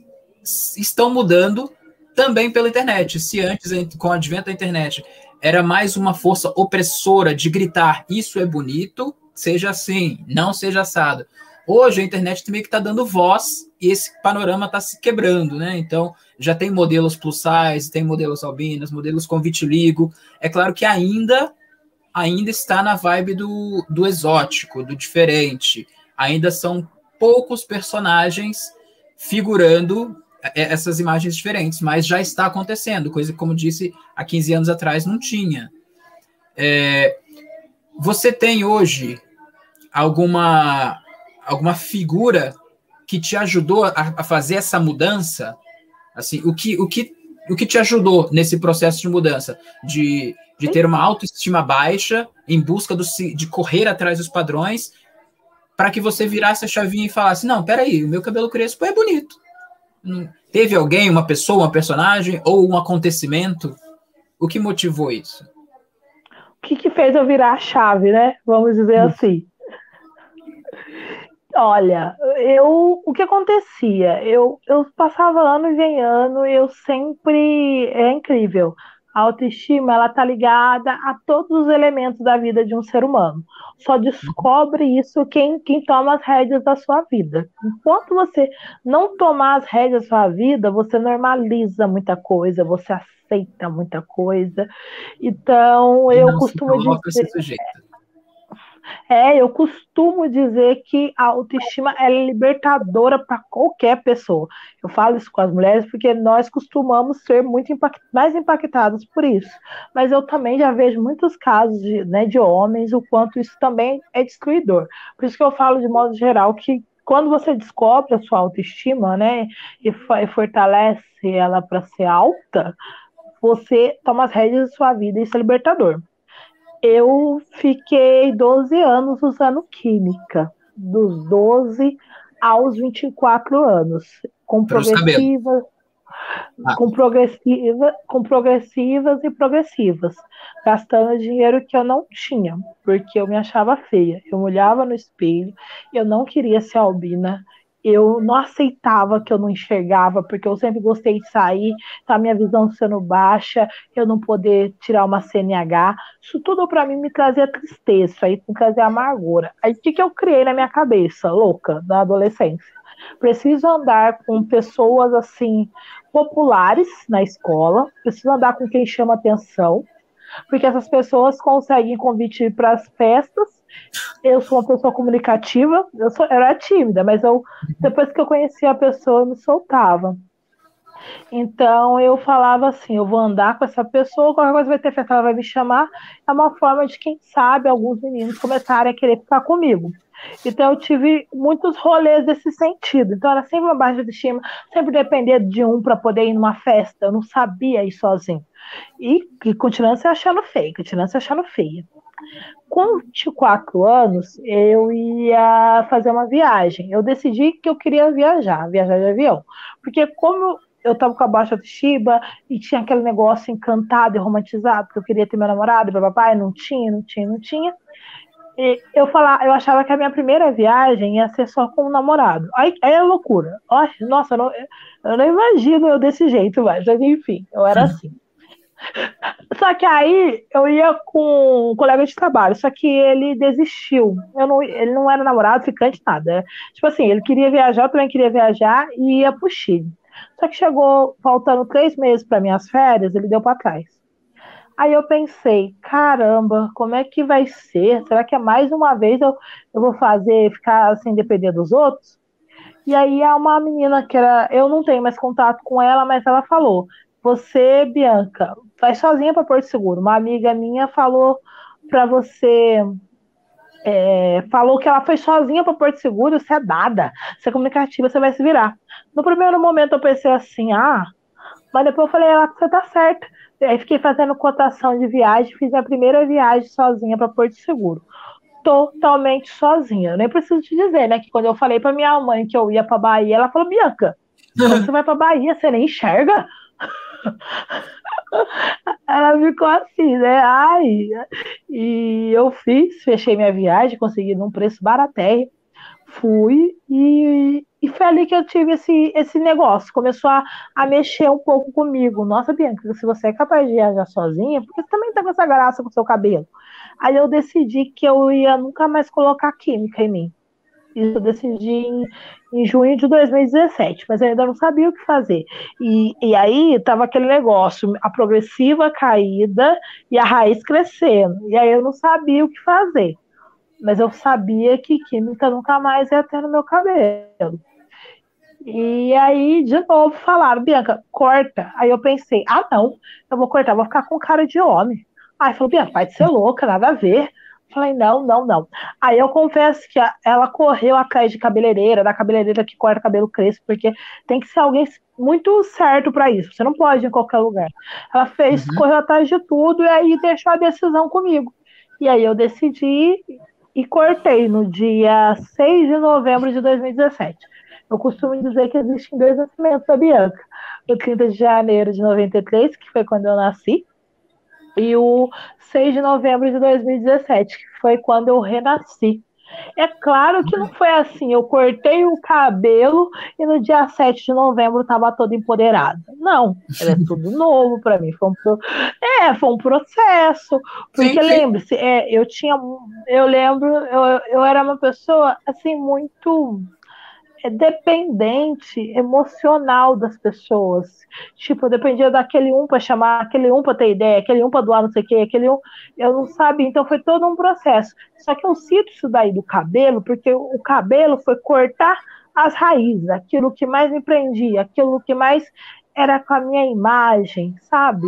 estão mudando também pela internet. Se antes, com o advento da internet, era mais uma força opressora de gritar isso é bonito, seja assim, não seja assado. Hoje a internet também que está dando voz e esse panorama está se quebrando, né? Então já tem modelos plus size, tem modelos albinos, modelos com vitiligo. É claro que ainda ainda está na vibe do, do exótico, do diferente. Ainda são poucos personagens figurando é, essas imagens diferentes, mas já está acontecendo, coisa que, como disse, há 15 anos atrás não tinha. É, você tem hoje alguma alguma figura que te ajudou a, a, fazer essa mudança? Assim, o que, o, que, o que te ajudou nesse processo de mudança? De, de ter uma autoestima baixa, em busca do, de correr atrás dos padrões, para que você virasse a chavinha e falasse: Não, peraí, o meu cabelo crespo é bonito. Teve alguém, uma pessoa, uma personagem ou um acontecimento? O que motivou isso? O que, que fez eu virar a chave, né? Vamos dizer hum. assim. Olha, eu o que acontecia? Eu, eu passava ano e vem ano, eu sempre. É incrível. A autoestima ela tá ligada a todos os elementos da vida de um ser humano. Só descobre isso quem, quem toma as rédeas da sua vida. Enquanto você não tomar as rédeas da sua vida, você normaliza muita coisa, você aceita muita coisa. Então, eu não costumo dizer. É, eu costumo dizer que a autoestima é libertadora para qualquer pessoa. Eu falo isso com as mulheres porque nós costumamos ser muito impact mais impactados por isso. Mas eu também já vejo muitos casos de, né, de homens, o quanto isso também é destruidor. Por isso que eu falo de modo geral que quando você descobre a sua autoestima, né, e, e fortalece ela para ser alta, você toma as rédeas da sua vida e isso é libertador eu fiquei 12 anos usando química, dos 12 aos 24 anos, com progressivas, ah. com, progressiva, com progressivas e progressivas, gastando dinheiro que eu não tinha, porque eu me achava feia. Eu olhava no espelho, eu não queria ser albina, eu não aceitava que eu não enxergava, porque eu sempre gostei de sair, tá minha visão sendo baixa, eu não poder tirar uma CNH. Isso tudo para mim me trazia tristeza, aí me trazia amargura. Aí o que, que eu criei na minha cabeça, louca, da adolescência? Preciso andar com pessoas assim populares na escola, preciso andar com quem chama atenção, porque essas pessoas conseguem convite para as festas eu sou uma pessoa comunicativa, eu, sou, era tímida, mas eu, depois que eu conhecia a pessoa, eu me soltava. Então eu falava assim: eu vou andar com essa pessoa, qualquer coisa vai ter festa, ela vai me chamar. É uma forma de, quem sabe, alguns meninos começarem a querer ficar comigo. Então eu tive muitos rolês desse sentido. Então era sempre uma baixa de estima, sempre depender de um para poder ir numa festa. Eu não sabia ir sozinho. E, e continuando se achando feio, continuando se achando feia com 24 anos, eu ia fazer uma viagem. Eu decidi que eu queria viajar, viajar de avião. Porque como eu tava com a baixa autoestima e tinha aquele negócio encantado e romantizado, que eu queria ter meu namorado, e papai, não tinha, não tinha, não tinha. E eu falava, eu achava que a minha primeira viagem ia ser só com o namorado. Aí, aí é loucura. Nossa, eu não, eu não imagino eu desse jeito, mas enfim, eu era assim. Só que aí eu ia com um colega de trabalho, só que ele desistiu. Eu não, ele não era namorado, ficante, nada. Tipo assim, ele queria viajar, eu também queria viajar e ia pro Chile. Só que chegou faltando três meses para minhas férias, ele deu para trás. Aí eu pensei, caramba, como é que vai ser? Será que é mais uma vez eu, eu vou fazer, ficar sem depender dos outros? E aí há uma menina que era, eu não tenho mais contato com ela, mas ela falou, você, Bianca, vai sozinha para Porto Seguro. Uma amiga minha falou para você. É, falou que ela foi sozinha para Porto Seguro, você é dada, você é comunicativa, você vai se virar. No primeiro momento eu pensei assim, ah, mas depois eu falei, ela, você tá certa. Aí fiquei fazendo cotação de viagem, fiz a primeira viagem sozinha para Porto Seguro. Totalmente sozinha. Eu nem preciso te dizer, né? Que quando eu falei para minha mãe que eu ia para Bahia, ela falou: Bianca, você vai para Bahia, você nem enxerga? Ela ficou assim, né? Ai, e eu fiz, fechei minha viagem, consegui num preço baratério, fui e, e foi ali que eu tive esse, esse negócio. Começou a, a mexer um pouco comigo. Nossa, Bianca, se você é capaz de viajar sozinha, porque você também tá com essa graça com o seu cabelo. Aí eu decidi que eu ia nunca mais colocar química em mim. Isso eu decidi em, em junho de 2017, mas eu ainda não sabia o que fazer. E, e aí estava aquele negócio, a progressiva caída e a raiz crescendo. E aí eu não sabia o que fazer. Mas eu sabia que química nunca mais ia ter no meu cabelo. E aí, de novo, falaram, Bianca, corta. Aí eu pensei, ah, não, eu vou cortar, vou ficar com cara de homem. Aí falou, Bianca, vai ser louca, nada a ver. Falei, não, não, não. Aí eu confesso que ela correu atrás de cabeleireira, da cabeleireira que corta cabelo crespo, porque tem que ser alguém muito certo para isso. Você não pode ir em qualquer lugar. Ela fez, uhum. correu atrás de tudo e aí deixou a decisão comigo. E aí eu decidi e cortei no dia 6 de novembro de 2017. Eu costumo dizer que existem dois nascimentos da Bianca. O 30 de janeiro de 93, que foi quando eu nasci, e o 6 de novembro de 2017, que foi quando eu renasci. É claro que não foi assim, eu cortei o cabelo e no dia 7 de novembro estava toda empoderada. Não, era tudo novo para mim. Foi um pro... É, foi um processo. Porque lembre-se, é, eu tinha. Eu lembro, eu, eu era uma pessoa assim, muito é dependente emocional das pessoas. Tipo, dependia daquele um para chamar, aquele um para ter ideia, aquele um para doar não sei o quê, aquele um. Eu não sabia, então foi todo um processo. Só que eu cito isso daí do cabelo, porque o cabelo foi cortar as raízes, aquilo que mais me prendia, aquilo que mais era com a minha imagem, sabe?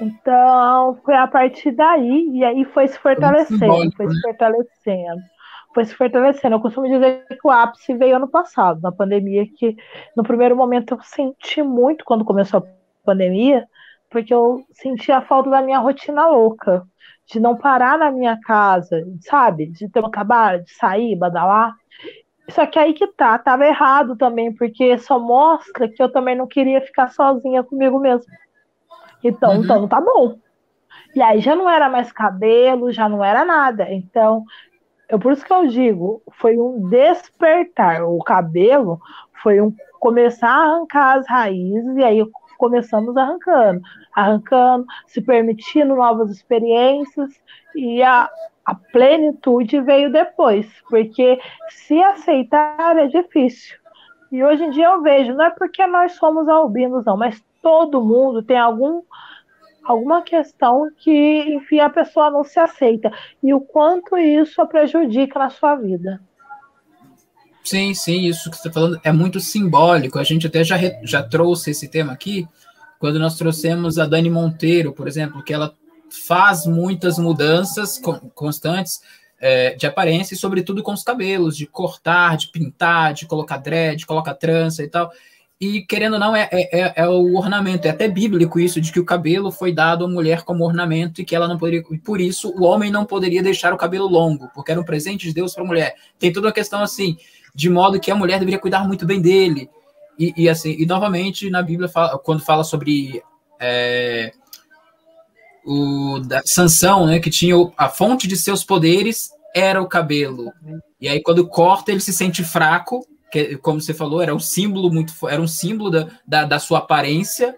Então, foi a partir daí, e aí foi se fortalecendo, foi se né? fortalecendo foi se fortalecendo. Eu costumo dizer que o ápice veio ano passado, na pandemia, que no primeiro momento eu senti muito quando começou a pandemia, porque eu senti a falta da minha rotina louca, de não parar na minha casa, sabe? De ter trabalho, de sair, badalar. Só que aí que tá, tava errado também, porque só mostra que eu também não queria ficar sozinha comigo mesmo. Então, uhum. então não tá bom. E aí já não era mais cabelo, já não era nada. Então, é por isso que eu digo, foi um despertar. O cabelo foi um começar a arrancar as raízes e aí começamos arrancando, arrancando, se permitindo novas experiências e a, a plenitude veio depois, porque se aceitar é difícil. E hoje em dia eu vejo, não é porque nós somos albinos, não, mas todo mundo tem algum alguma questão que, enfim, a pessoa não se aceita e o quanto isso a prejudica na sua vida. Sim, sim, isso que você está falando é muito simbólico. A gente até já, já trouxe esse tema aqui quando nós trouxemos a Dani Monteiro, por exemplo, que ela faz muitas mudanças constantes é, de aparência, e sobretudo com os cabelos, de cortar, de pintar, de colocar dread, de colocar trança e tal. E, querendo ou não, é, é, é, é, o ornamento. É até bíblico isso, de que o cabelo foi dado à mulher como ornamento e que ela não poderia. Por isso, o homem não poderia deixar o cabelo longo, porque era um presente de Deus para a mulher. Tem toda uma questão assim, de modo que a mulher deveria cuidar muito bem dele. E, e, assim, e novamente na Bíblia, fala, quando fala sobre é, o da Sansão, né, que tinha a fonte de seus poderes era o cabelo. E aí quando corta ele se sente fraco, que como você falou, era um símbolo muito era um símbolo da, da, da sua aparência,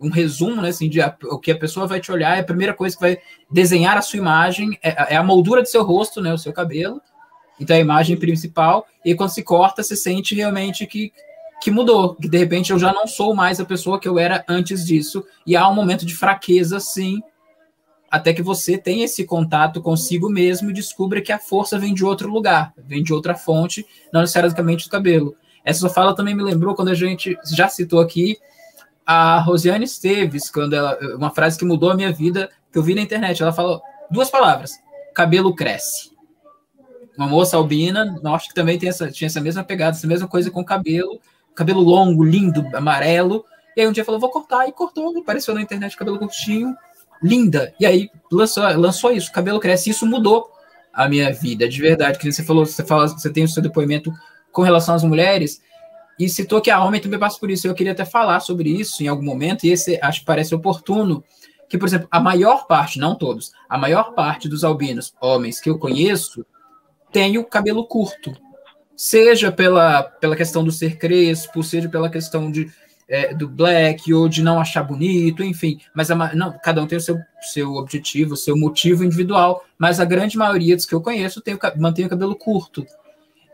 um resumo, né, assim, de a, o que a pessoa vai te olhar, é a primeira coisa que vai desenhar a sua imagem, é, é a moldura do seu rosto, né, o seu cabelo. Então é a imagem principal, e quando se corta, se sente realmente que que mudou, que de repente eu já não sou mais a pessoa que eu era antes disso, e há um momento de fraqueza, sim, até que você tenha esse contato consigo mesmo e descubra que a força vem de outro lugar, vem de outra fonte, não necessariamente do cabelo. Essa sua fala também me lembrou quando a gente já citou aqui a Rosiane Esteves, quando ela, uma frase que mudou a minha vida, que eu vi na internet. Ela falou duas palavras: cabelo cresce. Uma moça albina, acho que também tem essa, tinha essa mesma pegada, essa mesma coisa com cabelo, cabelo longo, lindo, amarelo. E aí um dia falou: vou cortar, e cortou, apareceu na internet cabelo curtinho linda. E aí lançou, lançou isso, o cabelo cresce, isso mudou a minha vida, de verdade. Que você falou, você fala, você tem o seu depoimento com relação às mulheres e citou que a homem também passa por isso. Eu queria até falar sobre isso em algum momento e esse acho que parece oportuno. Que, por exemplo, a maior parte, não todos, a maior parte dos albinos, homens que eu conheço, tem o cabelo curto. Seja pela, pela questão do ser crespo, seja pela questão de é, do black ou de não achar bonito, enfim. Mas a, não, cada um tem o seu, seu objetivo, o seu motivo individual. Mas a grande maioria dos que eu conheço tem o, mantém o cabelo curto.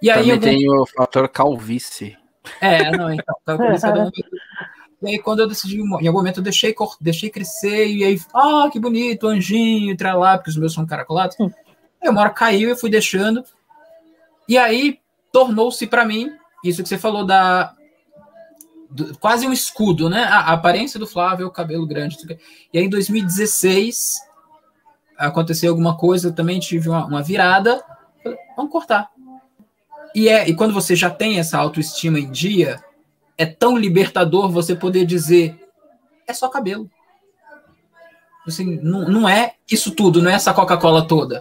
E aí Também tem o fator calvície. É, não, então. cada um... E aí, quando eu decidi, em algum momento, eu deixei, deixei crescer, e aí, ah, que bonito, anjinho, lá, porque os meus são caracolados. Hum. Aí uma hora caiu, eu fui deixando. E aí, tornou-se para mim, isso que você falou da, quase um escudo, né? A, aparência do Flávio, o cabelo grande. E aí, em 2016, aconteceu alguma coisa, também tive uma, uma virada. Vamos cortar. E, é, e quando você já tem essa autoestima em dia, é tão libertador você poder dizer: é só cabelo. Assim, não, não é isso tudo, não é essa Coca-Cola toda.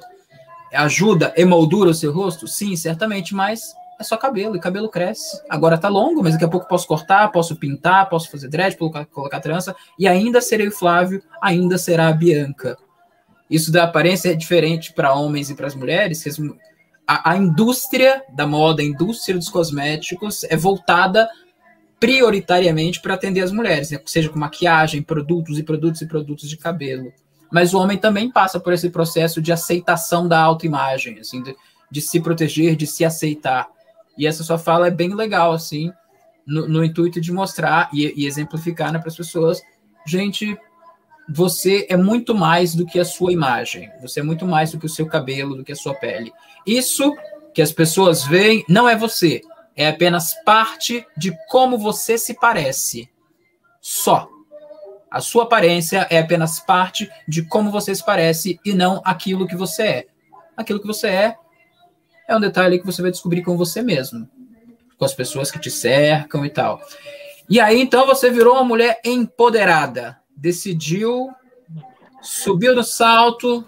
Ajuda, emoldura o seu rosto? Sim, certamente, mas é só cabelo, e cabelo cresce. Agora tá longo, mas daqui a pouco posso cortar, posso pintar, posso fazer dread, colocar, colocar trança, e ainda serei o Flávio, ainda será a Bianca. Isso da aparência é diferente para homens e para as mulheres, a, a indústria da moda, a indústria dos cosméticos é voltada prioritariamente para atender as mulheres, né? seja com maquiagem, produtos e produtos e produtos de cabelo. Mas o homem também passa por esse processo de aceitação da autoimagem, assim, de, de se proteger, de se aceitar. E essa sua fala é bem legal, assim, no, no intuito de mostrar e, e exemplificar né, para as pessoas, gente, você é muito mais do que a sua imagem, você é muito mais do que o seu cabelo, do que a sua pele. Isso que as pessoas veem não é você, é apenas parte de como você se parece. Só. A sua aparência é apenas parte de como você se parece e não aquilo que você é. Aquilo que você é é um detalhe que você vai descobrir com você mesmo, com as pessoas que te cercam e tal. E aí, então, você virou uma mulher empoderada, decidiu, subiu no salto,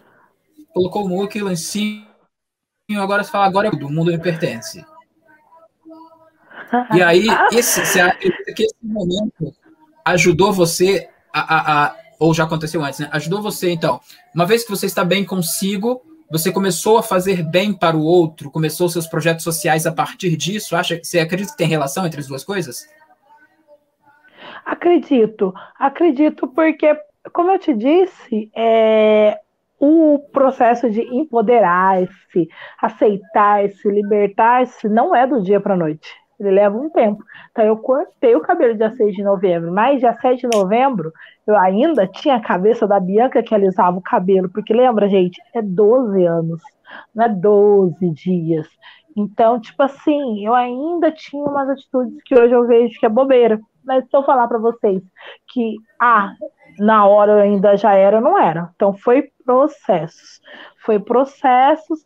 colocou o muque lá em cima, agora você fala, agora o mundo me pertence. E aí, esse, você acha que esse momento ajudou você a, a, a, ou já aconteceu antes, né? Ajudou você, então, uma vez que você está bem consigo, você começou a fazer bem para o outro, começou seus projetos sociais a partir disso? Acha, você acredita que tem relação entre as duas coisas? Acredito, acredito porque, como eu te disse, é, o processo de empoderar-se, aceitar-se, libertar-se, não é do dia para a noite. Ele leva um tempo. Então, eu cortei o cabelo dia 6 de novembro, mas dia 7 de novembro eu ainda tinha a cabeça da Bianca que alisava o cabelo, porque lembra, gente, é 12 anos, não é 12 dias. Então, tipo assim, eu ainda tinha umas atitudes que hoje eu vejo que é bobeira. Mas se eu falar para vocês que, ah, na hora eu ainda já era, não era. Então, foi processos. Foi processos.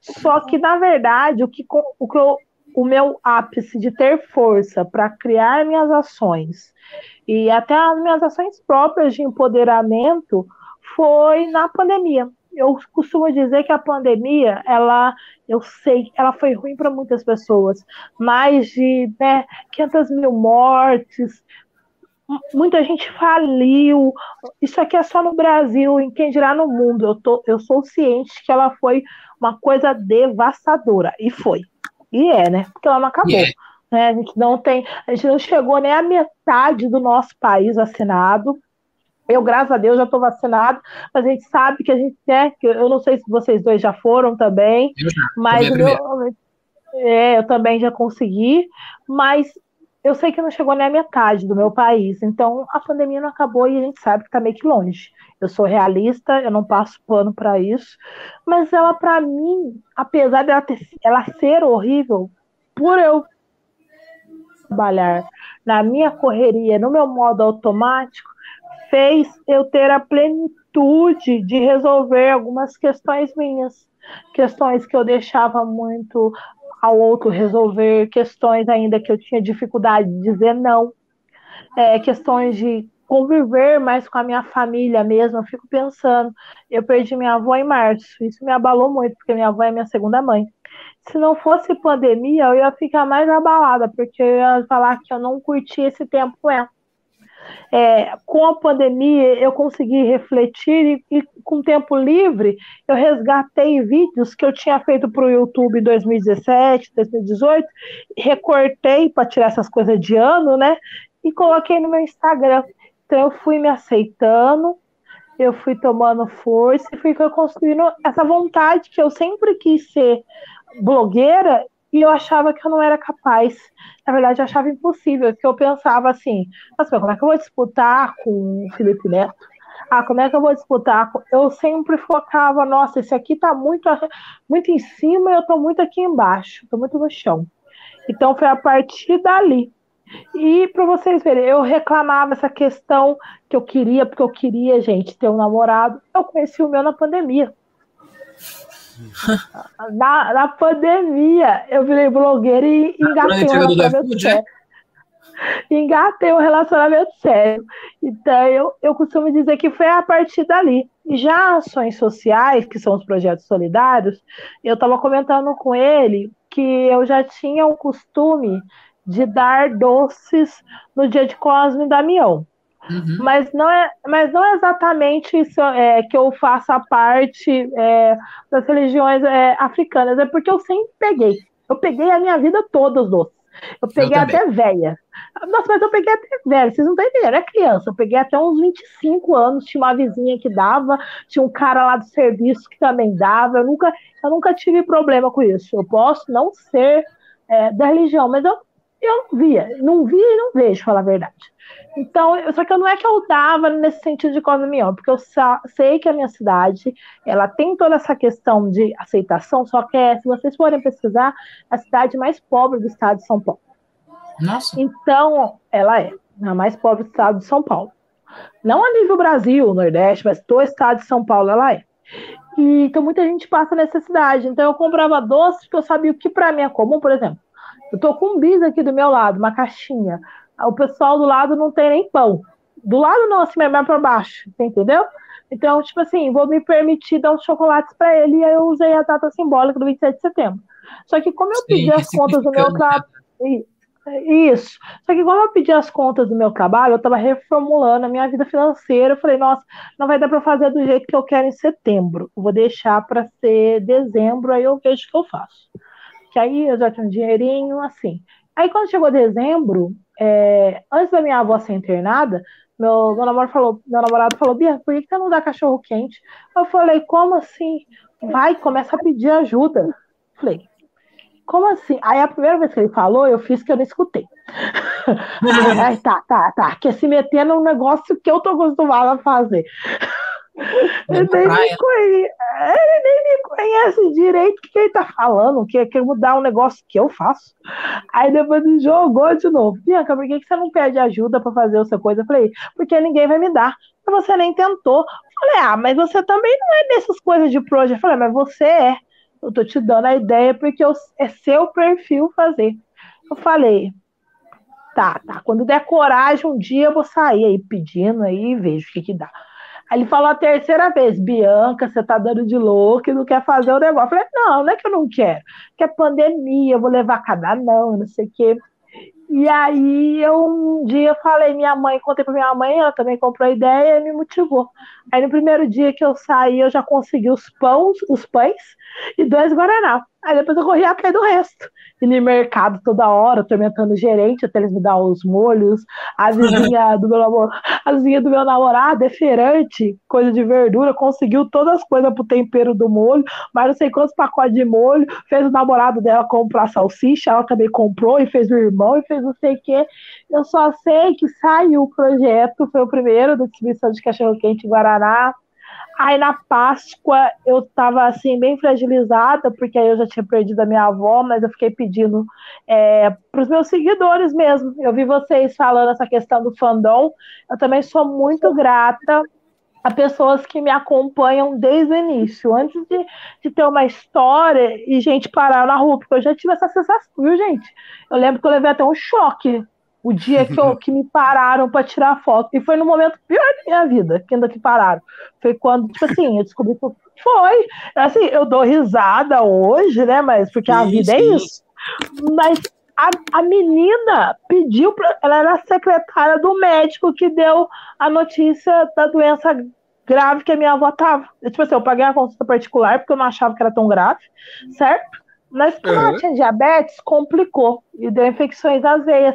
Só que, na verdade, o que, o que eu o meu ápice de ter força para criar minhas ações e até as minhas ações próprias de empoderamento foi na pandemia. eu costumo dizer que a pandemia, ela, eu sei, ela foi ruim para muitas pessoas. Mais de né, 500 mil mortes, muita gente faliu. Isso aqui é só no Brasil, em quem dirá no mundo. Eu, tô, eu sou ciente que ela foi uma coisa devastadora. E foi. E é, né? Porque ela não acabou. Yeah. Né? A gente não tem, a gente não chegou nem a metade do nosso país vacinado. Eu, graças a Deus, já estou vacinado, mas a gente sabe que a gente é, que eu não sei se vocês dois já foram também, eu já, mas eu, é, eu também já consegui, mas eu sei que não chegou nem a metade do meu país, então a pandemia não acabou e a gente sabe que está meio que longe. Eu sou realista, eu não passo pano para isso, mas ela, para mim, apesar dela ter, ela ser horrível, por eu trabalhar na minha correria, no meu modo automático, fez eu ter a plenitude de resolver algumas questões minhas, questões que eu deixava muito ao outro resolver, questões ainda que eu tinha dificuldade de dizer não, é, questões de conviver mais com a minha família mesmo. Eu fico pensando, eu perdi minha avó em março, isso me abalou muito, porque minha avó é minha segunda mãe. Se não fosse pandemia, eu ia ficar mais abalada, porque eu ia falar que eu não curti esse tempo com ela é, com a pandemia eu consegui refletir e, e, com tempo livre eu resgatei vídeos que eu tinha feito para o YouTube em 2017, 2018, recortei para tirar essas coisas de ano, né? E coloquei no meu Instagram. Então eu fui me aceitando, eu fui tomando força e fui construindo essa vontade que eu sempre quis ser blogueira e eu achava que eu não era capaz. Na verdade, eu achava impossível, porque eu pensava assim, nossa, como é que eu vou disputar com o Felipe Neto? Ah, como é que eu vou disputar? Eu sempre focava, nossa, esse aqui tá muito, muito em cima e eu tô muito aqui embaixo, tô muito no chão. Então foi a partir dali. E para vocês verem, eu reclamava essa questão que eu queria, porque eu queria, gente, ter um namorado. Eu conheci o meu na pandemia. Na, na pandemia, eu virei blogueira e engatei um relacionamento sério. Engatei um relacionamento sério. Então, eu, eu costumo dizer que foi a partir dali. Já ações sociais, que são os projetos solidários, eu estava comentando com ele que eu já tinha o costume de dar doces no dia de Cosme e Damião. Uhum. Mas, não é, mas não é exatamente isso é, que eu faça parte é, das religiões é, africanas, é porque eu sempre peguei. Eu peguei a minha vida toda os doces. Eu peguei eu até velha. Nossa, mas eu peguei até velha, vocês não estão entendendo, era criança. Eu peguei até uns 25 anos, tinha uma vizinha que dava, tinha um cara lá do serviço que também dava. Eu nunca, eu nunca tive problema com isso. Eu posso não ser é, da religião, mas eu, eu não via, não via e não vejo, falar a verdade. Então, só que não é que eu dava nesse sentido de economia, porque eu sei que a minha cidade, ela tem toda essa questão de aceitação, só que é, se vocês forem pesquisar, a cidade mais pobre do estado de São Paulo. Nossa. Então, ela é a mais pobre do estado de São Paulo. Não a nível Brasil, Nordeste, mas todo o estado de São Paulo ela é. E, então, muita gente passa necessidade. Então, eu comprava doces porque eu sabia o que para mim é comum, por exemplo. Eu tô com um bis aqui do meu lado, uma caixinha o pessoal do lado não tem nem pão. Do lado não, assim, mais para baixo, entendeu? Então, tipo assim, vou me permitir dar uns chocolates para ele e aí eu usei a data simbólica do 27 de setembro. Só que como eu Sim, pedi as contas do meu trabalho. Isso. Só que como eu pedi as contas do meu trabalho, eu estava reformulando a minha vida financeira. Eu falei, nossa, não vai dar para fazer do jeito que eu quero em setembro. vou deixar para ser dezembro, aí eu vejo o que eu faço. Que aí eu já tenho um dinheirinho, assim. Aí quando chegou dezembro, é, antes da minha avó ser internada, meu, meu, namorado falou, meu namorado falou, Bia, por que você não dá cachorro quente? Eu falei, como assim? Vai, começa a pedir ajuda. Falei, como assim? Aí a primeira vez que ele falou, eu fiz que eu não escutei. Aí, tá, tá, tá. Quer se meter num negócio que eu tô acostumada a fazer. Ele nem, me conhece, ele nem me conhece direito o que ele tá falando, que quer mudar um negócio que eu faço. Aí depois ele jogou de novo. Bianca, por que, que você não pede ajuda para fazer essa coisa? Eu falei, porque ninguém vai me dar. Você nem tentou. Eu falei, ah, mas você também não é dessas coisas de projeto. Eu falei, mas você é. Eu tô te dando a ideia porque eu, é seu perfil fazer. Eu falei, tá, tá. Quando der coragem, um dia eu vou sair aí pedindo aí e vejo o que que dá. Aí ele falou a terceira vez, Bianca, você tá dando de louco e não quer fazer o negócio. Eu falei, não, não é que eu não quero, que é pandemia, eu vou levar cada não, não sei o quê. E aí eu um dia falei, minha mãe, contei pra minha mãe, ela também comprou a ideia e me motivou. Aí no primeiro dia que eu saí, eu já consegui os pães, os pães e dois Guaraná. Aí depois eu corri atrás do resto ir no mercado toda hora, atormentando o gerente até eles me dar os molhos. A vizinha do meu namorado, a vizinha do meu namorado é feirante, coisa de verdura, conseguiu todas as coisas pro tempero do molho, mas não sei quantos pacotes de molho, fez o namorado dela comprar salsicha, ela também comprou e fez o irmão e fez não sei o quê. Eu só sei que saiu o projeto, foi o primeiro da distribuição de cachorro-quente em Guaraná. Aí na Páscoa eu estava assim bem fragilizada, porque aí eu já tinha perdido a minha avó, mas eu fiquei pedindo é, para os meus seguidores mesmo. Eu vi vocês falando essa questão do fandom. Eu também sou muito grata a pessoas que me acompanham desde o início, antes de, de ter uma história e gente parar na rua, porque eu já tive essa sensação, viu, gente? Eu lembro que eu levei até um choque o dia que, eu, que me pararam para tirar foto. E foi no momento pior da minha vida, que ainda que pararam. Foi quando, tipo assim, eu descobri que foi. Assim, eu dou risada hoje, né? Mas porque a vida é isso. Mas a, a menina pediu para. Ela era a secretária do médico que deu a notícia da doença grave que a minha avó tava. Eu, tipo assim, eu paguei a consulta particular porque eu não achava que era tão grave, certo? Mas como uhum. ela tinha diabetes, complicou e deu infecções às veias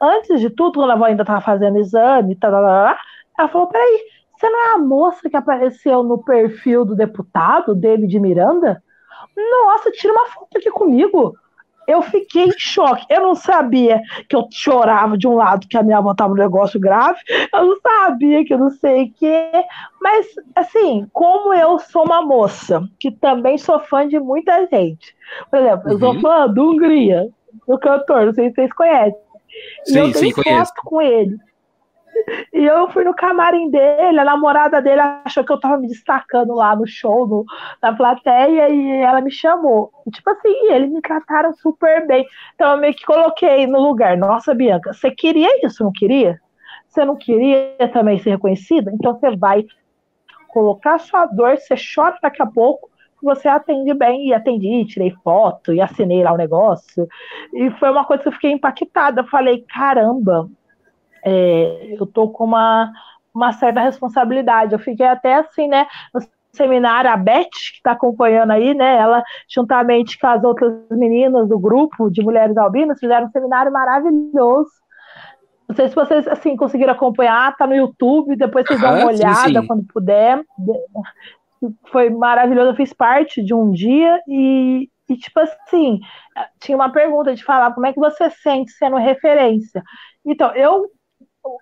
antes de tudo, quando a avó ainda estava fazendo exame, tá, tá, tá, ela falou: peraí, você não é a moça que apareceu no perfil do deputado, David Miranda? Nossa, tira uma foto aqui comigo. Eu fiquei em choque. Eu não sabia que eu chorava de um lado que a minha avó estava no negócio grave. Eu não sabia que eu não sei o quê. Mas, assim, como eu sou uma moça que também sou fã de muita gente. Por exemplo, eu sou uhum. fã do Hungria, do cantor, não sei se vocês conhecem. E sim, eu tenho sim, foto conheço. com ele. E eu fui no camarim dele, a namorada dele achou que eu tava me destacando lá no show, no, na plateia, e ela me chamou. E, tipo assim, eles me trataram super bem. Então eu meio que coloquei no lugar. Nossa, Bianca, você queria isso, não queria? Você não queria também ser reconhecida? Então você vai colocar sua dor, você chora daqui a pouco, você atende bem, e atendi, tirei foto, e assinei lá o negócio. E foi uma coisa que eu fiquei impactada. Eu falei, caramba, é, eu tô com uma, uma certa responsabilidade. Eu fiquei até assim, né? No seminário, a Beth, que está acompanhando aí, né? Ela, juntamente com as outras meninas do grupo de mulheres albinas, fizeram um seminário maravilhoso. Não sei se vocês assim conseguiram acompanhar, tá no YouTube, depois vocês dão uma olhada sim, sim. quando puder foi maravilhoso. Eu fiz parte de um dia e, e, tipo assim, tinha uma pergunta de falar como é que você sente sendo referência. Então, eu,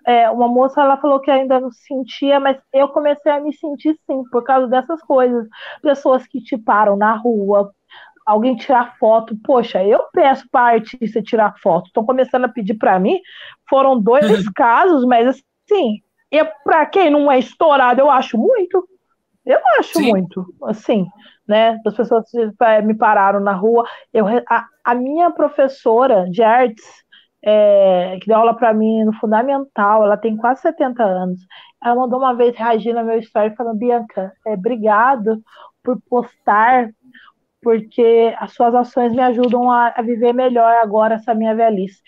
é, uma moça, ela falou que ainda não sentia, mas eu comecei a me sentir sim, por causa dessas coisas. Pessoas que te param na rua, alguém tirar foto. Poxa, eu peço para artista tirar foto. Estão começando a pedir para mim. Foram dois casos, mas assim, para quem não é estourado, eu acho muito. Eu acho Sim. muito, assim, né? As pessoas me pararam na rua. Eu, a, a minha professora de artes, é, que deu aula para mim no fundamental, ela tem quase 70 anos. Ela mandou uma vez reagindo ao meu story falando: Bianca, é, obrigado por postar, porque as suas ações me ajudam a, a viver melhor agora essa minha velhice.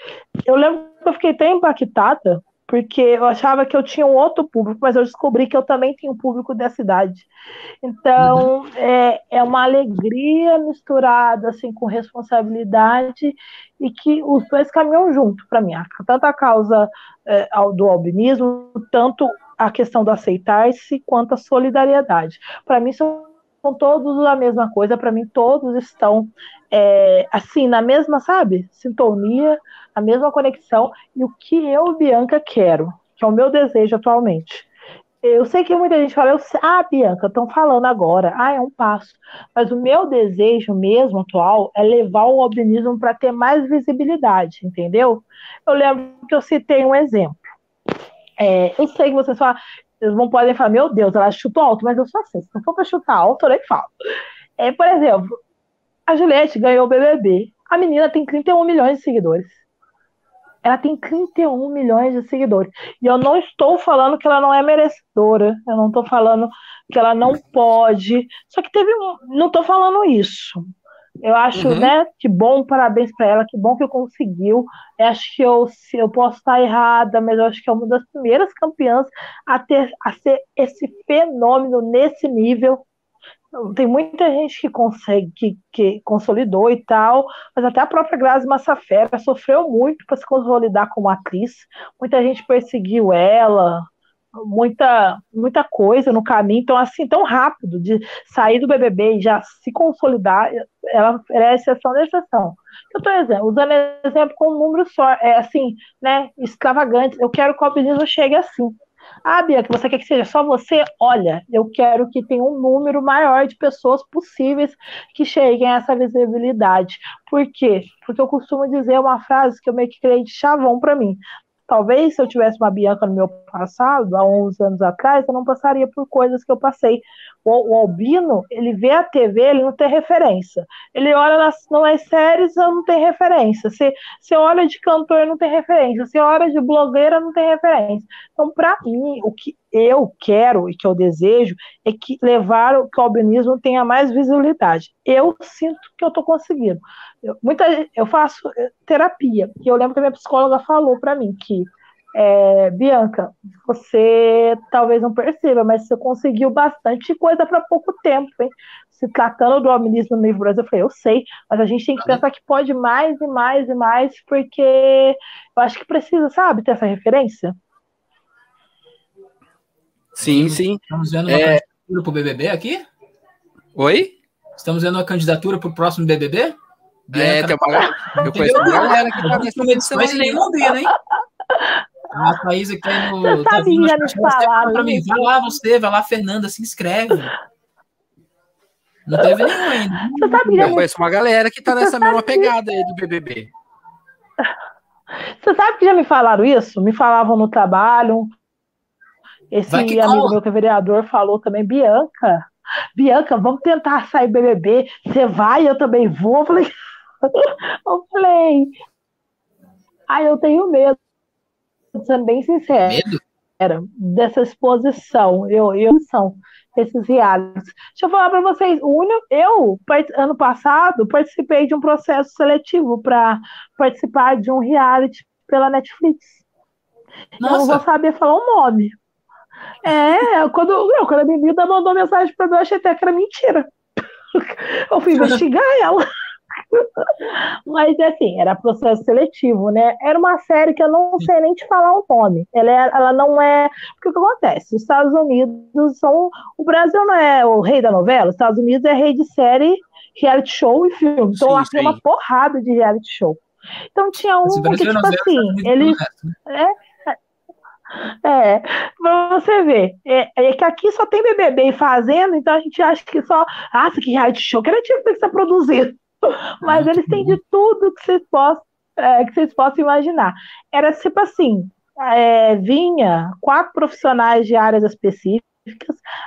Eu lembro que eu fiquei tão impactada porque eu achava que eu tinha um outro público, mas eu descobri que eu também tenho um público da cidade. Então, uhum. é, é uma alegria misturada assim com responsabilidade e que os dois caminham junto para mim, tanto a causa é, do albinismo, tanto a questão do aceitar-se, quanto a solidariedade. Para mim, são são todos a mesma coisa, para mim todos estão é, assim, na mesma, sabe, sintonia, a mesma conexão, e o que eu, Bianca, quero, que é o meu desejo atualmente. Eu sei que muita gente fala, eu, ah, Bianca, estão falando agora, ah, é um passo. Mas o meu desejo mesmo atual é levar o albinismo para ter mais visibilidade, entendeu? Eu lembro que eu citei um exemplo. É, eu sei que vocês falam, vocês não podem falar, meu Deus, ela chutou alto, mas eu só sei, se não for para chutar alto, eu nem falo. É, por exemplo, a Juliette ganhou o BBB. A menina tem 31 milhões de seguidores. ela tem 31 milhões de seguidores. E eu não estou falando que ela não é merecedora, eu não estou falando que ela não pode. Só que teve um. Não estou falando isso. Eu acho, uhum. né, que bom, parabéns para ela, que bom que conseguiu. Eu acho que eu, eu posso estar errada, mas eu acho que é uma das primeiras campeãs a ter a ser esse fenômeno nesse nível. Tem muita gente que consegue, que, que consolidou e tal, mas até a própria Grazi Massafera sofreu muito para se consolidar como atriz. Muita gente perseguiu ela, muita, muita coisa no caminho, então assim, tão rápido de sair do BBB e já se consolidar, ela é exceção da exceção. Eu estou usando exemplo com um número só, é assim, né, extravagante, eu quero que o alpinismo chegue assim. Ah, Bianca, você quer que seja só você? Olha, eu quero que tenha um número maior de pessoas possíveis que cheguem a essa visibilidade. Por quê? Porque eu costumo dizer uma frase que eu meio que criei de chavão para mim. Talvez se eu tivesse uma Bianca no meu passado, há 11 anos atrás, eu não passaria por coisas que eu passei. O, o Albino, ele vê a TV, ele não tem referência. Ele olha nas, nas séries, não tem referência. Se, se olha de cantor, não tem referência. Se olha de blogueira, não tem referência. Então, para mim, o que eu quero e que eu desejo é que levar o que o albinismo tenha mais visibilidade. Eu sinto que eu estou conseguindo. Eu, muita, eu faço eh, terapia, e eu lembro que a minha psicóloga falou para mim que é, Bianca, você talvez não perceba, mas você conseguiu bastante coisa para pouco tempo, hein? Se tratando do albinismo no livro Brasil, eu falei, eu sei, mas a gente tem que pensar que pode mais e mais e mais, porque eu acho que precisa, sabe, ter essa referência. Sim, sim. Estamos vendo uma é... candidatura para o BBB aqui? Oi? Estamos vendo uma candidatura para o próximo BBB? É, tem uma, eu conheço uma galera que tá nessa edição aí. nem Londrina, hein? A Thaís aqui no. Você tá sabia me falar. Pra mim, vai lá você, vai lá, Fernanda, se inscreve. Não teve nenhum ainda. Você sabia eu conheço uma galera que tá nessa mesma pegada aí do BBB. Você sabe que já me falaram isso? Me falavam no trabalho, esse amigo cola. meu que é vereador falou também, Bianca, Bianca, vamos tentar sair BBB. Você vai, eu também vou. Eu falei, eu falei, ai, eu tenho medo, sendo bem sincero. Medo? Era, dessa exposição, eu, eu são esses realities. Deixa eu falar para vocês, eu, ano passado, participei de um processo seletivo para participar de um reality pela Netflix. Nossa. Eu não vou saber falar o nome, é, quando, eu, quando a menina mandou mensagem pra mim, eu achei até que era mentira. Eu fui investigar ela. Mas assim, era processo seletivo, né? Era uma série que eu não sei nem te falar o nome. Ela, é, ela não é. Porque o que acontece? Os Estados Unidos são. O Brasil não é o rei da novela, os Estados Unidos é rei de série, reality show e filme. Então sim, lá tem uma porrada de reality show. Então tinha um que, tipo assim, ele. É, é, pra você ver. É, é, que aqui só tem BBB fazendo, então a gente acha que só. Ah, que reality show criativo tem que ser produzido. Mas eles têm de tudo que vocês possam, é, que vocês possam imaginar. Era tipo assim: é, vinha quatro profissionais de áreas específicas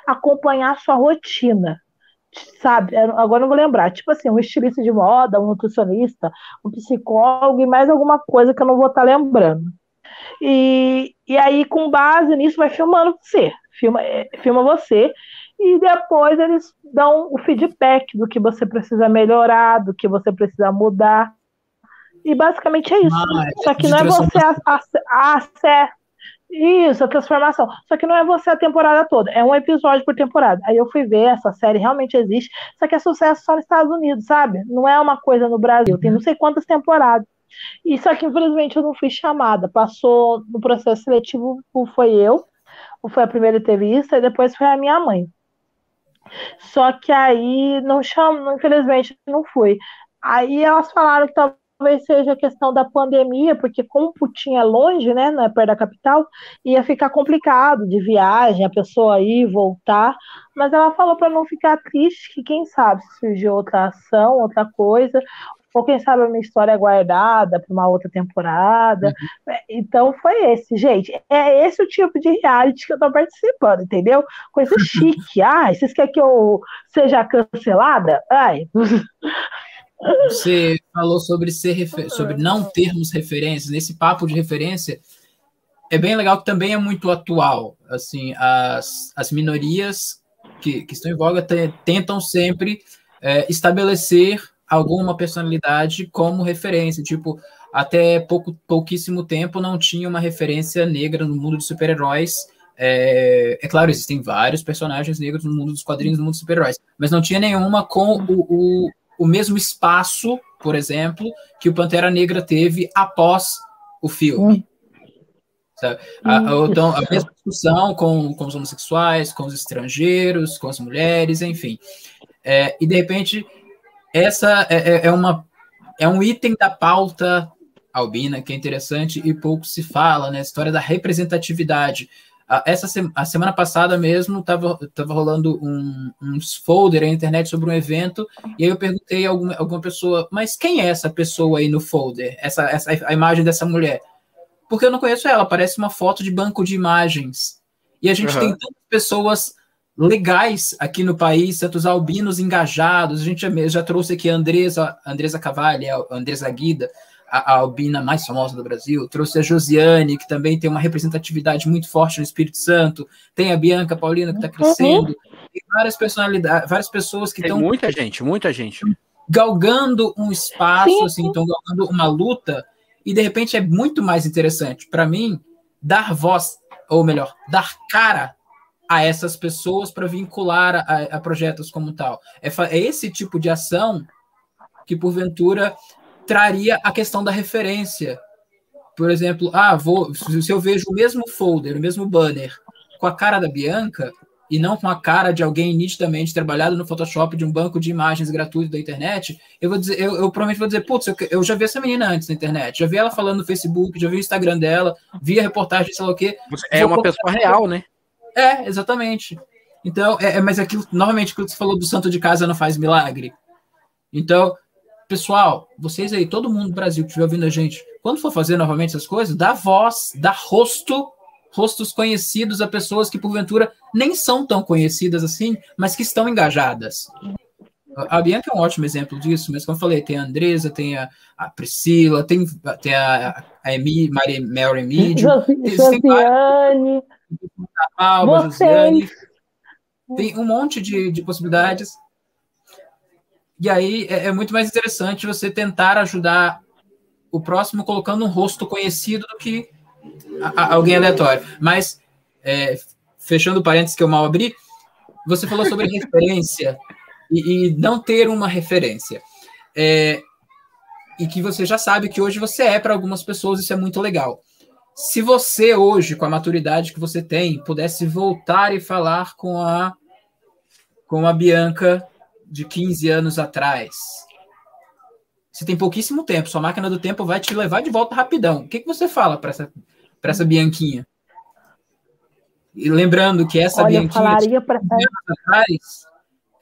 acompanhar a sua rotina. Sabe, agora não vou lembrar, tipo assim, um estilista de moda, um nutricionista, um psicólogo e mais alguma coisa que eu não vou estar lembrando. E, e aí, com base nisso, vai filmando você. Filma, é, filma você. E depois eles dão o feedback do que você precisa melhorar, do que você precisa mudar. E basicamente é isso. Ah, é Só que não é você a, a, a, a, isso, a transformação. Só que não é você a temporada toda, é um episódio por temporada. Aí eu fui ver, essa série realmente existe, só que é sucesso só nos Estados Unidos, sabe? Não é uma coisa no Brasil, tem não sei quantas temporadas. E só que infelizmente eu não fui chamada. Passou no processo seletivo, foi eu, foi a primeira entrevista, e depois foi a minha mãe. Só que aí não chamam, infelizmente não fui. Aí elas falaram que talvez seja questão da pandemia, porque como Putin é longe, né, não é perto da capital, ia ficar complicado de viagem, a pessoa ir voltar. Mas ela falou para não ficar triste, que quem sabe se surgir outra ação, outra coisa, ou quem sabe uma história guardada para uma outra temporada. Uhum. Então foi esse, gente. É esse o tipo de reality que eu estou participando, entendeu? Coisa chique. Ai, vocês querem que eu seja cancelada? Ai. Você falou sobre ser sobre não termos referências. Nesse papo de referência, é bem legal que também é muito atual. Assim, as, as minorias que, que estão em voga tentam sempre é, estabelecer alguma personalidade como referência. Tipo, até pouco, pouquíssimo tempo não tinha uma referência negra no mundo de super-heróis. É, é, claro, existem vários personagens negros no mundo dos quadrinhos, no mundo dos super-heróis, mas não tinha nenhuma com o, o, o mesmo espaço, por exemplo, que o Pantera Negra teve após o filme. Sabe? A, então, a mesma discussão com, com os homossexuais, com os estrangeiros, com as mulheres, enfim. É, e de repente, essa é, é, é, uma, é um item da pauta albina que é interessante e pouco se fala, né? A história da representatividade. Essa a semana passada mesmo estava tava rolando um, uns folder na internet sobre um evento, e aí eu perguntei a alguma, alguma pessoa, mas quem é essa pessoa aí no folder? Essa, essa a imagem dessa mulher? porque eu não conheço ela, parece uma foto de banco de imagens. E a gente uhum. tem tantas pessoas legais aqui no país, tantos albinos engajados. A gente já, já trouxe aqui a Andresa, Andresa Cavalli, a Andresa Guida, a, a, albina mais famosa do Brasil. Trouxe a Josiane, que também tem uma representatividade muito forte no Espírito Santo. Tem a Bianca Paulina, que está crescendo. Uhum. Tem várias personalidades, várias pessoas que estão. Muita gente, muita gente. Galgando um espaço, Sim. assim, estão galgando uma luta e de repente é muito mais interessante para mim dar voz, ou melhor, dar cara a essas pessoas para vincular a, a, projetos como tal. É, é esse tipo de ação que porventura traria a questão da referência. Por exemplo, ah, vou, se eu vejo o mesmo folder, o mesmo banner com a cara da Bianca, e não com a cara de alguém nitidamente trabalhado no Photoshop de um banco de imagens gratuito da internet, eu vou dizer, eu, eu provavelmente vou dizer, putz, eu, eu, já vi essa menina antes na internet, já vi ela falando no Facebook, já vi o Instagram dela, vi a reportagem, sei lá o quê. É uma pessoa real, né? É, exatamente. Então, é, é, mas aquilo, novamente, aquilo que você falou do santo de casa não faz milagre. Então, pessoal, vocês aí, todo mundo do Brasil que estiver ouvindo a gente, quando for fazer novamente essas coisas, dá voz, dá rosto rostos conhecidos a pessoas que, porventura, nem são tão conhecidas assim, mas que estão engajadas. A Bianca é um ótimo exemplo disso, mas como eu falei, tem a Andresa, tem a, a Priscila, tem, tem a, a Emi, Mary, Mary Mídio, Josiane, Josiane, tem um monte de, de possibilidades. E aí é, é muito mais interessante você tentar ajudar o próximo colocando um rosto conhecido do que a, alguém aleatório. Mas, é, fechando o parênteses que eu mal abri, você falou sobre referência e, e, não ter uma referência. É, e que você já sabe que hoje você é para algumas pessoas, isso é muito legal. Se você hoje, com a maturidade que você tem, pudesse voltar e falar com a com a Bianca de 15 anos atrás, você tem pouquíssimo tempo, sua máquina do tempo vai te levar de volta rapidão. O que, que você fala para essa, essa Bianquinha? E lembrando que essa Olha, Bianquinha pra... atrás,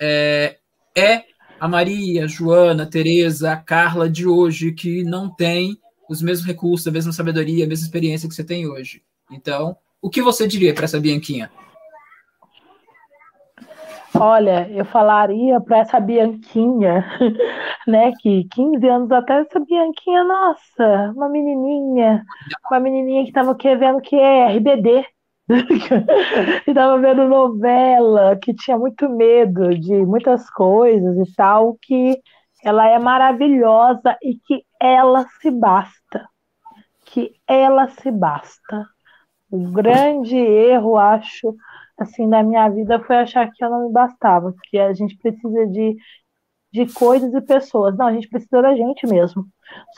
é, é a Maria, a Joana, a Tereza, a Carla de hoje, que não tem os mesmos recursos, a mesma sabedoria, a mesma experiência que você tem hoje. Então, o que você diria para essa Bianquinha? Olha, eu falaria para essa Bianquinha, né, que 15 anos atrás, essa Bianquinha, nossa, uma menininha, uma menininha que estava querendo que é RBD, estava vendo novela, que tinha muito medo de muitas coisas e tal, que ela é maravilhosa e que ela se basta, que ela se basta. O grande erro, acho, assim, da minha vida foi achar que eu não me bastava, que a gente precisa de, de coisas e pessoas. Não, a gente precisa da gente mesmo.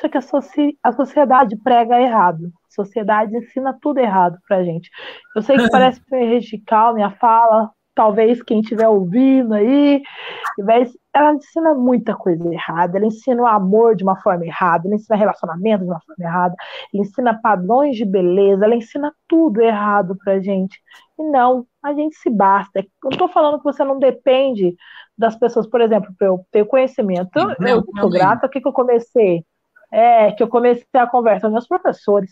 Só que a, soci, a sociedade prega errado. A sociedade ensina tudo errado pra gente. Eu sei que parece radical minha fala, talvez quem estiver ouvindo aí, ela ensina muita coisa errada, ela ensina o amor de uma forma errada, ela ensina relacionamento de uma forma errada, ela ensina padrões de beleza, ela ensina tudo errado pra gente. E não, a gente se basta. Eu não estou falando que você não depende das pessoas, por exemplo, para eu ter conhecimento. Não, eu sou grata, o que, que eu comecei? É, que eu comecei a conversa com meus professores.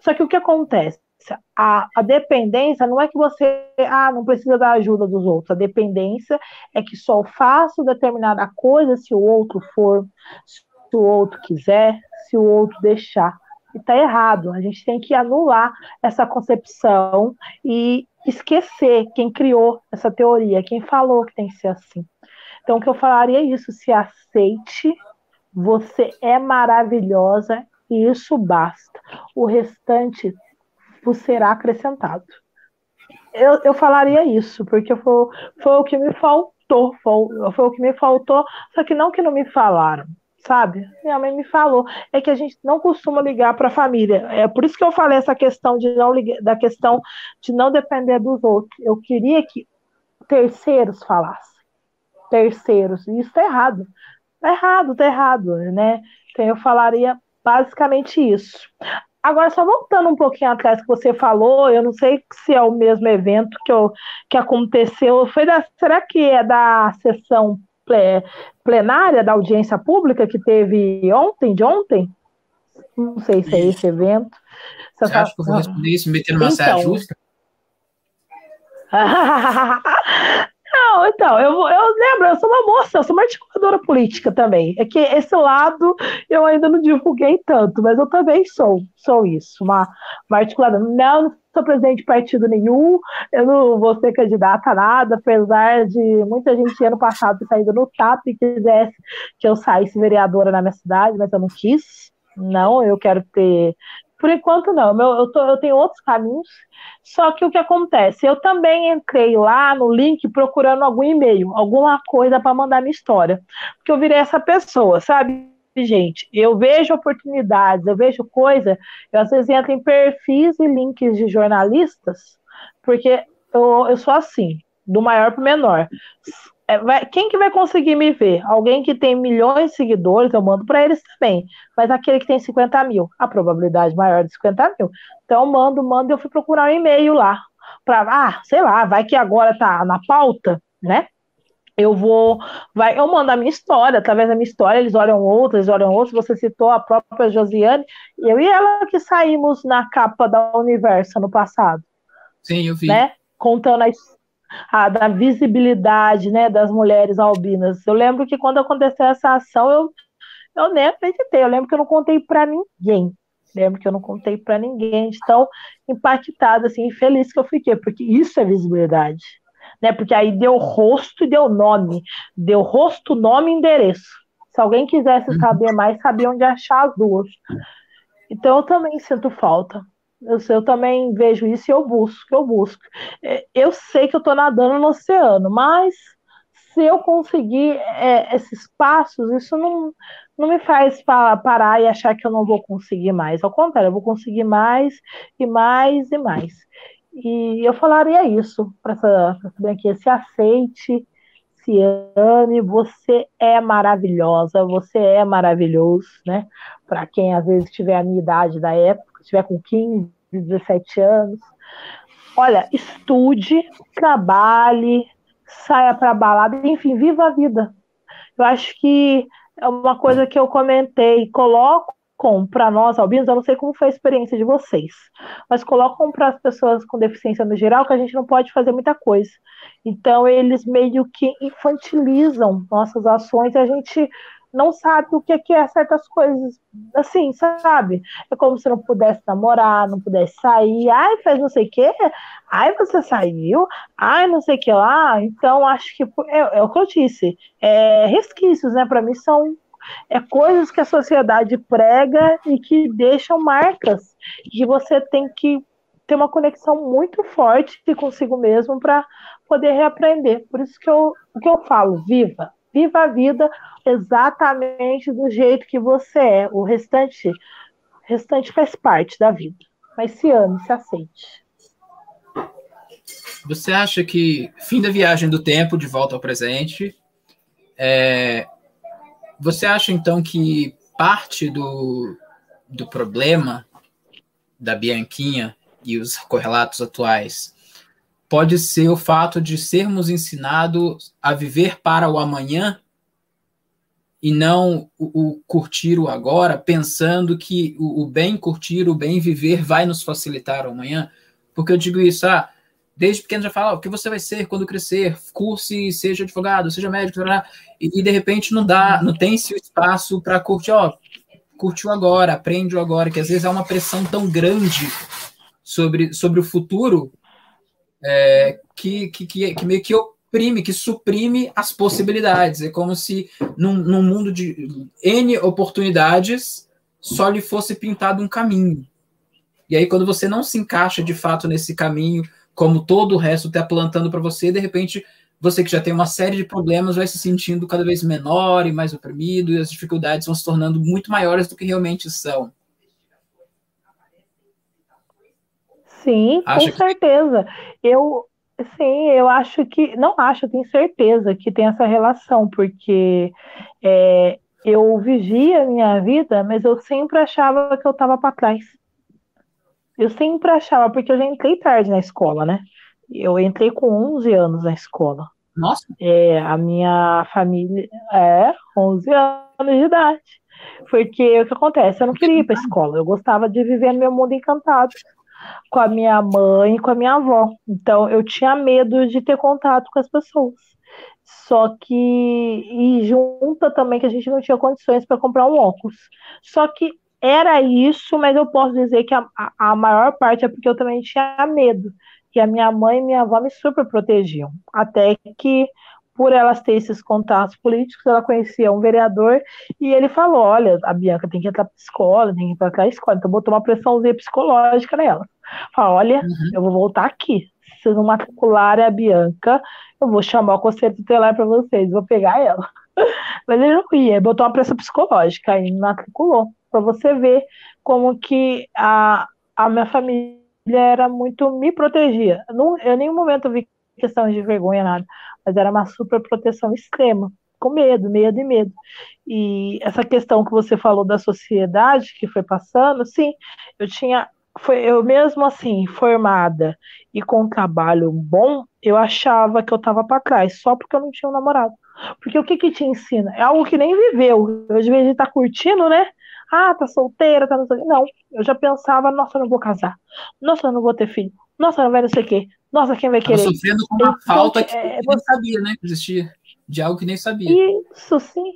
Só que o que acontece? A, a, dependência não é que você ah, não precisa da ajuda dos outros. A dependência é que só faço determinada coisa se o outro for, se o outro quiser, se o outro deixar. E está errado. A gente tem que anular essa concepção e esquecer quem criou essa teoria, quem falou que tem que ser assim. Então, o que eu falaria é isso: se aceite, você é maravilhosa e isso basta. O restante vos será acrescentado. Eu, eu falaria isso, porque foi, foi o que me faltou, foi, foi o que me faltou, só que não que não me falaram, sabe? Minha mãe me falou, é que a gente não costuma ligar para a família. É por isso que eu falei essa questão de não ligar, da questão de não depender dos outros. Eu queria que terceiros falassem. Terceiros, e isso tá errado. Tá errado, tá errado, né? Então eu falaria basicamente isso. Agora, só voltando um pouquinho atrás que você falou, eu não sei se é o mesmo evento que, eu, que aconteceu. Foi da, será que é da sessão plenária da audiência pública que teve ontem, de ontem? Não sei se é esse evento. Você, você acha que eu vou responder isso metendo uma então, saia justa? Não, então, eu, eu lembro, eu sou uma moça, eu sou uma articuladora política também. É que esse lado eu ainda não divulguei tanto, mas eu também sou, sou isso, uma, uma articuladora. Não, não sou presidente de partido nenhum, eu não vou ser candidata a nada, apesar de muita gente ano passado ter saído no TAP e quisesse que eu saísse vereadora na minha cidade, mas eu não quis. Não, eu quero ter por enquanto, não. Eu, tô, eu tenho outros caminhos. Só que o que acontece? Eu também entrei lá no link procurando algum e-mail, alguma coisa para mandar minha história. Porque eu virei essa pessoa, sabe? Gente, eu vejo oportunidades, eu vejo coisa, eu às vezes entro em perfis e links de jornalistas, porque eu, eu sou assim, do maior para o menor é, vai, quem que vai conseguir me ver? Alguém que tem milhões de seguidores, eu mando para eles também. Mas aquele que tem 50 mil, a probabilidade maior de 50 mil. Então, eu mando, mando, eu fui procurar um e-mail lá. Para, ah, sei lá, vai que agora tá na pauta, né? Eu vou, vai, eu mando a minha história, através da minha história, eles olham outras, olham outras. Você citou a própria Josiane, eu e ela que saímos na capa da Universo no passado. Sim, eu vi. Né? Contando a história a, da visibilidade né, das mulheres albinas. Eu lembro que quando aconteceu essa ação, eu, eu nem acreditei. Eu lembro que eu não contei para ninguém. Lembro que eu não contei para ninguém, de tão impactada, assim, feliz que eu fiquei, porque isso é visibilidade. Né? Porque aí deu rosto e deu nome. Deu rosto, nome e endereço. Se alguém quisesse saber mais, sabia onde achar as duas. Então eu também sinto falta. Eu, eu também vejo isso e eu busco, eu busco. É, eu sei que eu estou nadando no oceano, mas se eu conseguir é, esses passos, isso não, não me faz parar e achar que eu não vou conseguir mais. Ao contrário, eu vou conseguir mais e mais e mais. E eu falaria isso para essa, branquinha, se aceite, se ame, você é maravilhosa, você é maravilhoso, né? Para quem às vezes tiver a minha idade da época, estiver com 15, 17 anos. Olha, estude, trabalhe, saia para balada, enfim, viva a vida. Eu acho que é uma coisa que eu comentei, colocam para nós, albinos, eu não sei como foi a experiência de vocês, mas colocam para as pessoas com deficiência no geral que a gente não pode fazer muita coisa. Então, eles meio que infantilizam nossas ações e a gente não sabe o que é certas coisas, assim, sabe? É como se não pudesse namorar, não pudesse sair, ai, fez não sei o quê, ai, você saiu, ai, não sei o que lá. Então, acho que é, é o que eu disse, é, resquícios, né, para mim são é coisas que a sociedade prega e que deixam marcas, e você tem que ter uma conexão muito forte consigo mesmo para poder reaprender. Por isso que eu, que eu falo, viva, Viva a vida exatamente do jeito que você é. O restante, restante faz parte da vida. Mas se ame, se aceite. Você acha que fim da viagem do tempo de volta ao presente? É, você acha então que parte do, do problema da Bianquinha e os correlatos atuais pode ser o fato de sermos ensinados a viver para o amanhã e não o, o, curtir o agora, pensando que o, o, bem curtir, o bem viver vai nos facilitar amanhã. Porque eu digo isso, ah, desde pequeno já fala o que você vai ser quando crescer, curse, seja advogado, seja médico, e, e de repente não dá, não tem esse espaço para curtir, ó, curtiu agora, aprende agora, que às vezes há uma pressão tão grande sobre, sobre o futuro é, que, que, que, meio que oprime, que suprime as possibilidades. É como se num, num mundo de N oportunidades só lhe fosse pintado um caminho. E aí, quando você não se encaixa de fato nesse caminho, como todo o resto está plantando para você, de repente, você que já tem uma série de problemas vai se sentindo cada vez menor e mais oprimido, e as dificuldades vão se tornando muito maiores do que realmente são. Sim, Acha com certeza. Que... Eu, Sim, eu acho que. Não acho, eu tenho certeza que tem essa relação, porque é, eu vivia a minha vida, mas eu sempre achava que eu estava para trás. Eu sempre achava, porque eu já entrei tarde na escola, né? Eu entrei com 11 anos na escola. Nossa! É, a minha família. É, 11 anos de idade. Porque o que acontece? Eu não queria ir para escola, eu gostava de viver no meu mundo encantado com a minha mãe e com a minha avó. Então eu tinha medo de ter contato com as pessoas. Só que e junta também que a gente não tinha condições para comprar um óculos. Só que era isso, mas eu posso dizer que a, a, maior parte é porque eu também tinha medo. E a minha mãe e minha avó me super protegiam. Até que por elas ter esses contatos políticos, ela conhecia um vereador e ele falou: Olha, a Bianca tem que entrar para escola, tem que entrar para a escola. Então botou uma pressãozinha psicológica nela. Falou: Olha, uhum. eu vou voltar aqui. Se vocês não matricularem a Bianca, eu vou chamar o conselho tutelar para vocês, vou pegar ela. Mas ele não ia, botou uma pressão psicológica e matriculou. Para você ver como que a, a minha família era muito me protegia. Não, eu em nenhum momento vi questão de vergonha, nada mas era uma super proteção extrema, com medo, medo e medo. E essa questão que você falou da sociedade que foi passando, sim, eu tinha, foi eu mesmo assim, formada e com um trabalho bom, eu achava que eu estava para trás, só porque eu não tinha um namorado. Porque o que que te ensina? É algo que nem viveu. Eu, vez de estar tá curtindo, né? Ah, tá solteira, tá não sei Não, eu já pensava, nossa, eu não vou casar. Nossa, eu não vou ter filho. Nossa, não vai não sei o quê. Nossa, quem vai querer? Tava sofrendo com uma então, falta que é, nem sabia, né? Que existia. De algo que nem sabia. Isso, sim.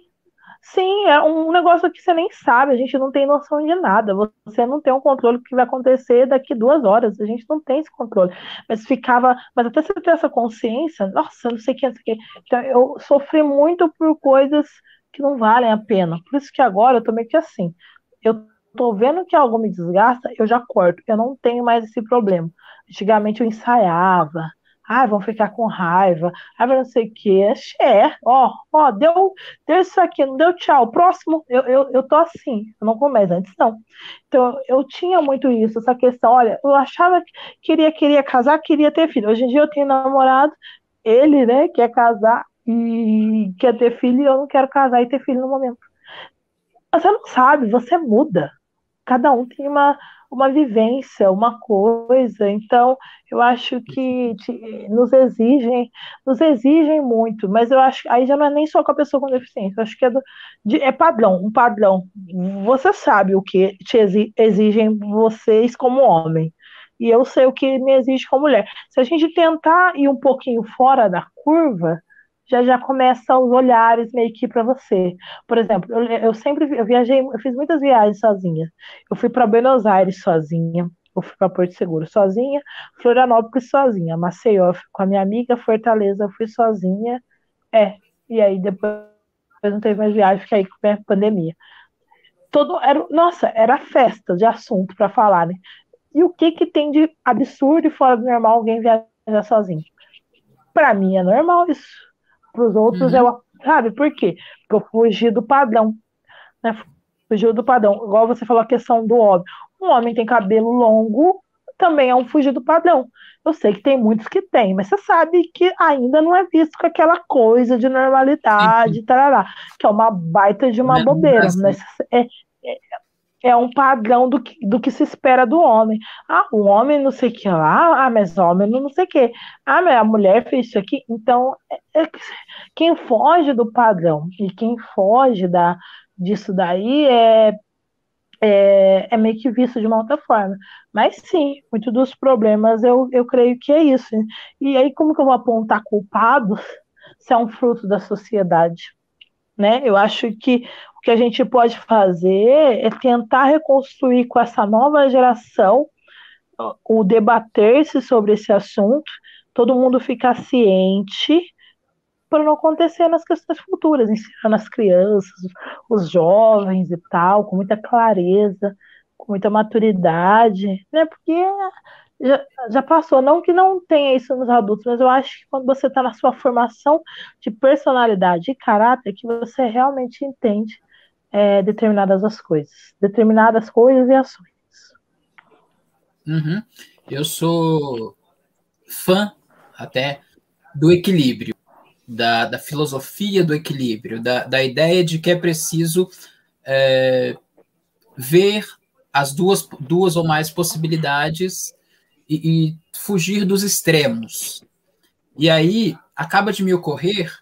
Sim, é um negócio que você nem sabe, a gente não tem noção de nada. Você não tem um controle do que vai acontecer daqui duas horas. A gente não tem esse controle. Mas ficava. Mas até você ter essa consciência, nossa, não sei o que, não sei o que. Então, eu sofri muito por coisas que não valem a pena. Por isso que agora eu tô meio que assim. Eu tô vendo que algo me desgasta, eu já corto. Eu não tenho mais esse problema. Antigamente eu ensaiava. Ah, vão ficar com raiva. Ah, não sei o quê. É, ó, ó, deu, deu isso aqui, não deu tchau. Próximo, eu, eu, eu tô assim, eu não começo antes, não. Então, eu tinha muito isso, essa questão. Olha, eu achava que queria, queria casar, queria ter filho. Hoje em dia eu tenho namorado, ele, né, quer casar e quer ter filho, e eu não quero casar e ter filho no momento. Você não sabe, você muda. Cada um tem uma, uma vivência, uma coisa. Então, eu acho que te, nos exigem, nos exigem muito, mas eu acho que aí já não é nem só com a pessoa com deficiência, eu acho que é, do, de, é padrão, um padrão. Você sabe o que te exigem vocês como homem. E eu sei o que me exige como mulher. Se a gente tentar ir um pouquinho fora da curva, já já começa os olhares meio que para você. Por exemplo, eu, eu sempre eu viajei, eu fiz muitas viagens sozinha. Eu fui para Buenos Aires sozinha, eu fui para Porto Seguro sozinha, Florianópolis sozinha, Maceió com a minha amiga, Fortaleza eu fui sozinha. É, e aí depois não teve mais viagem, fiquei com a pandemia. Todo era, nossa, era festa de assunto para falar, né? E o que que tem de absurdo e fora do normal alguém viajar sozinho? Para mim é normal isso para os outros, uhum. eu, sabe por quê? Porque eu fugi do padrão, né? Fugiu do padrão. Igual você falou a questão do homem. Um homem tem cabelo longo, também é um fugir do padrão. Eu sei que tem muitos que tem, mas você sabe que ainda não é visto com aquela coisa de normalidade, tarará, que é uma baita de uma é, bobeira. Mas é, é, é um padrão do que, do que se espera do homem. Ah, o homem não sei o que lá, ah, mas o homem não sei o que. Ah, mas a mulher fez isso aqui. Então, é, é, quem foge do padrão e quem foge da, disso daí é, é, é, meio que visto de uma outra forma. Mas sim, muitos dos problemas eu, eu creio que é isso. E aí, como que eu vou apontar culpados se é um fruto da sociedade? Né? Eu acho que o que a gente pode fazer é tentar reconstruir com essa nova geração o debater-se sobre esse assunto, todo mundo ficar ciente para não acontecer nas questões futuras, ensinando as crianças, os jovens e tal, com muita clareza, com muita maturidade, né? Porque já, já passou, não que não tenha isso nos adultos, mas eu acho que quando você está na sua formação de personalidade e caráter, que você realmente entende é, determinadas as coisas, determinadas coisas e ações. Uhum. Eu sou fã até do equilíbrio, da, da filosofia do equilíbrio, da, da ideia de que é preciso é, ver as duas, duas ou mais possibilidades e, e fugir dos extremos. E aí acaba de me ocorrer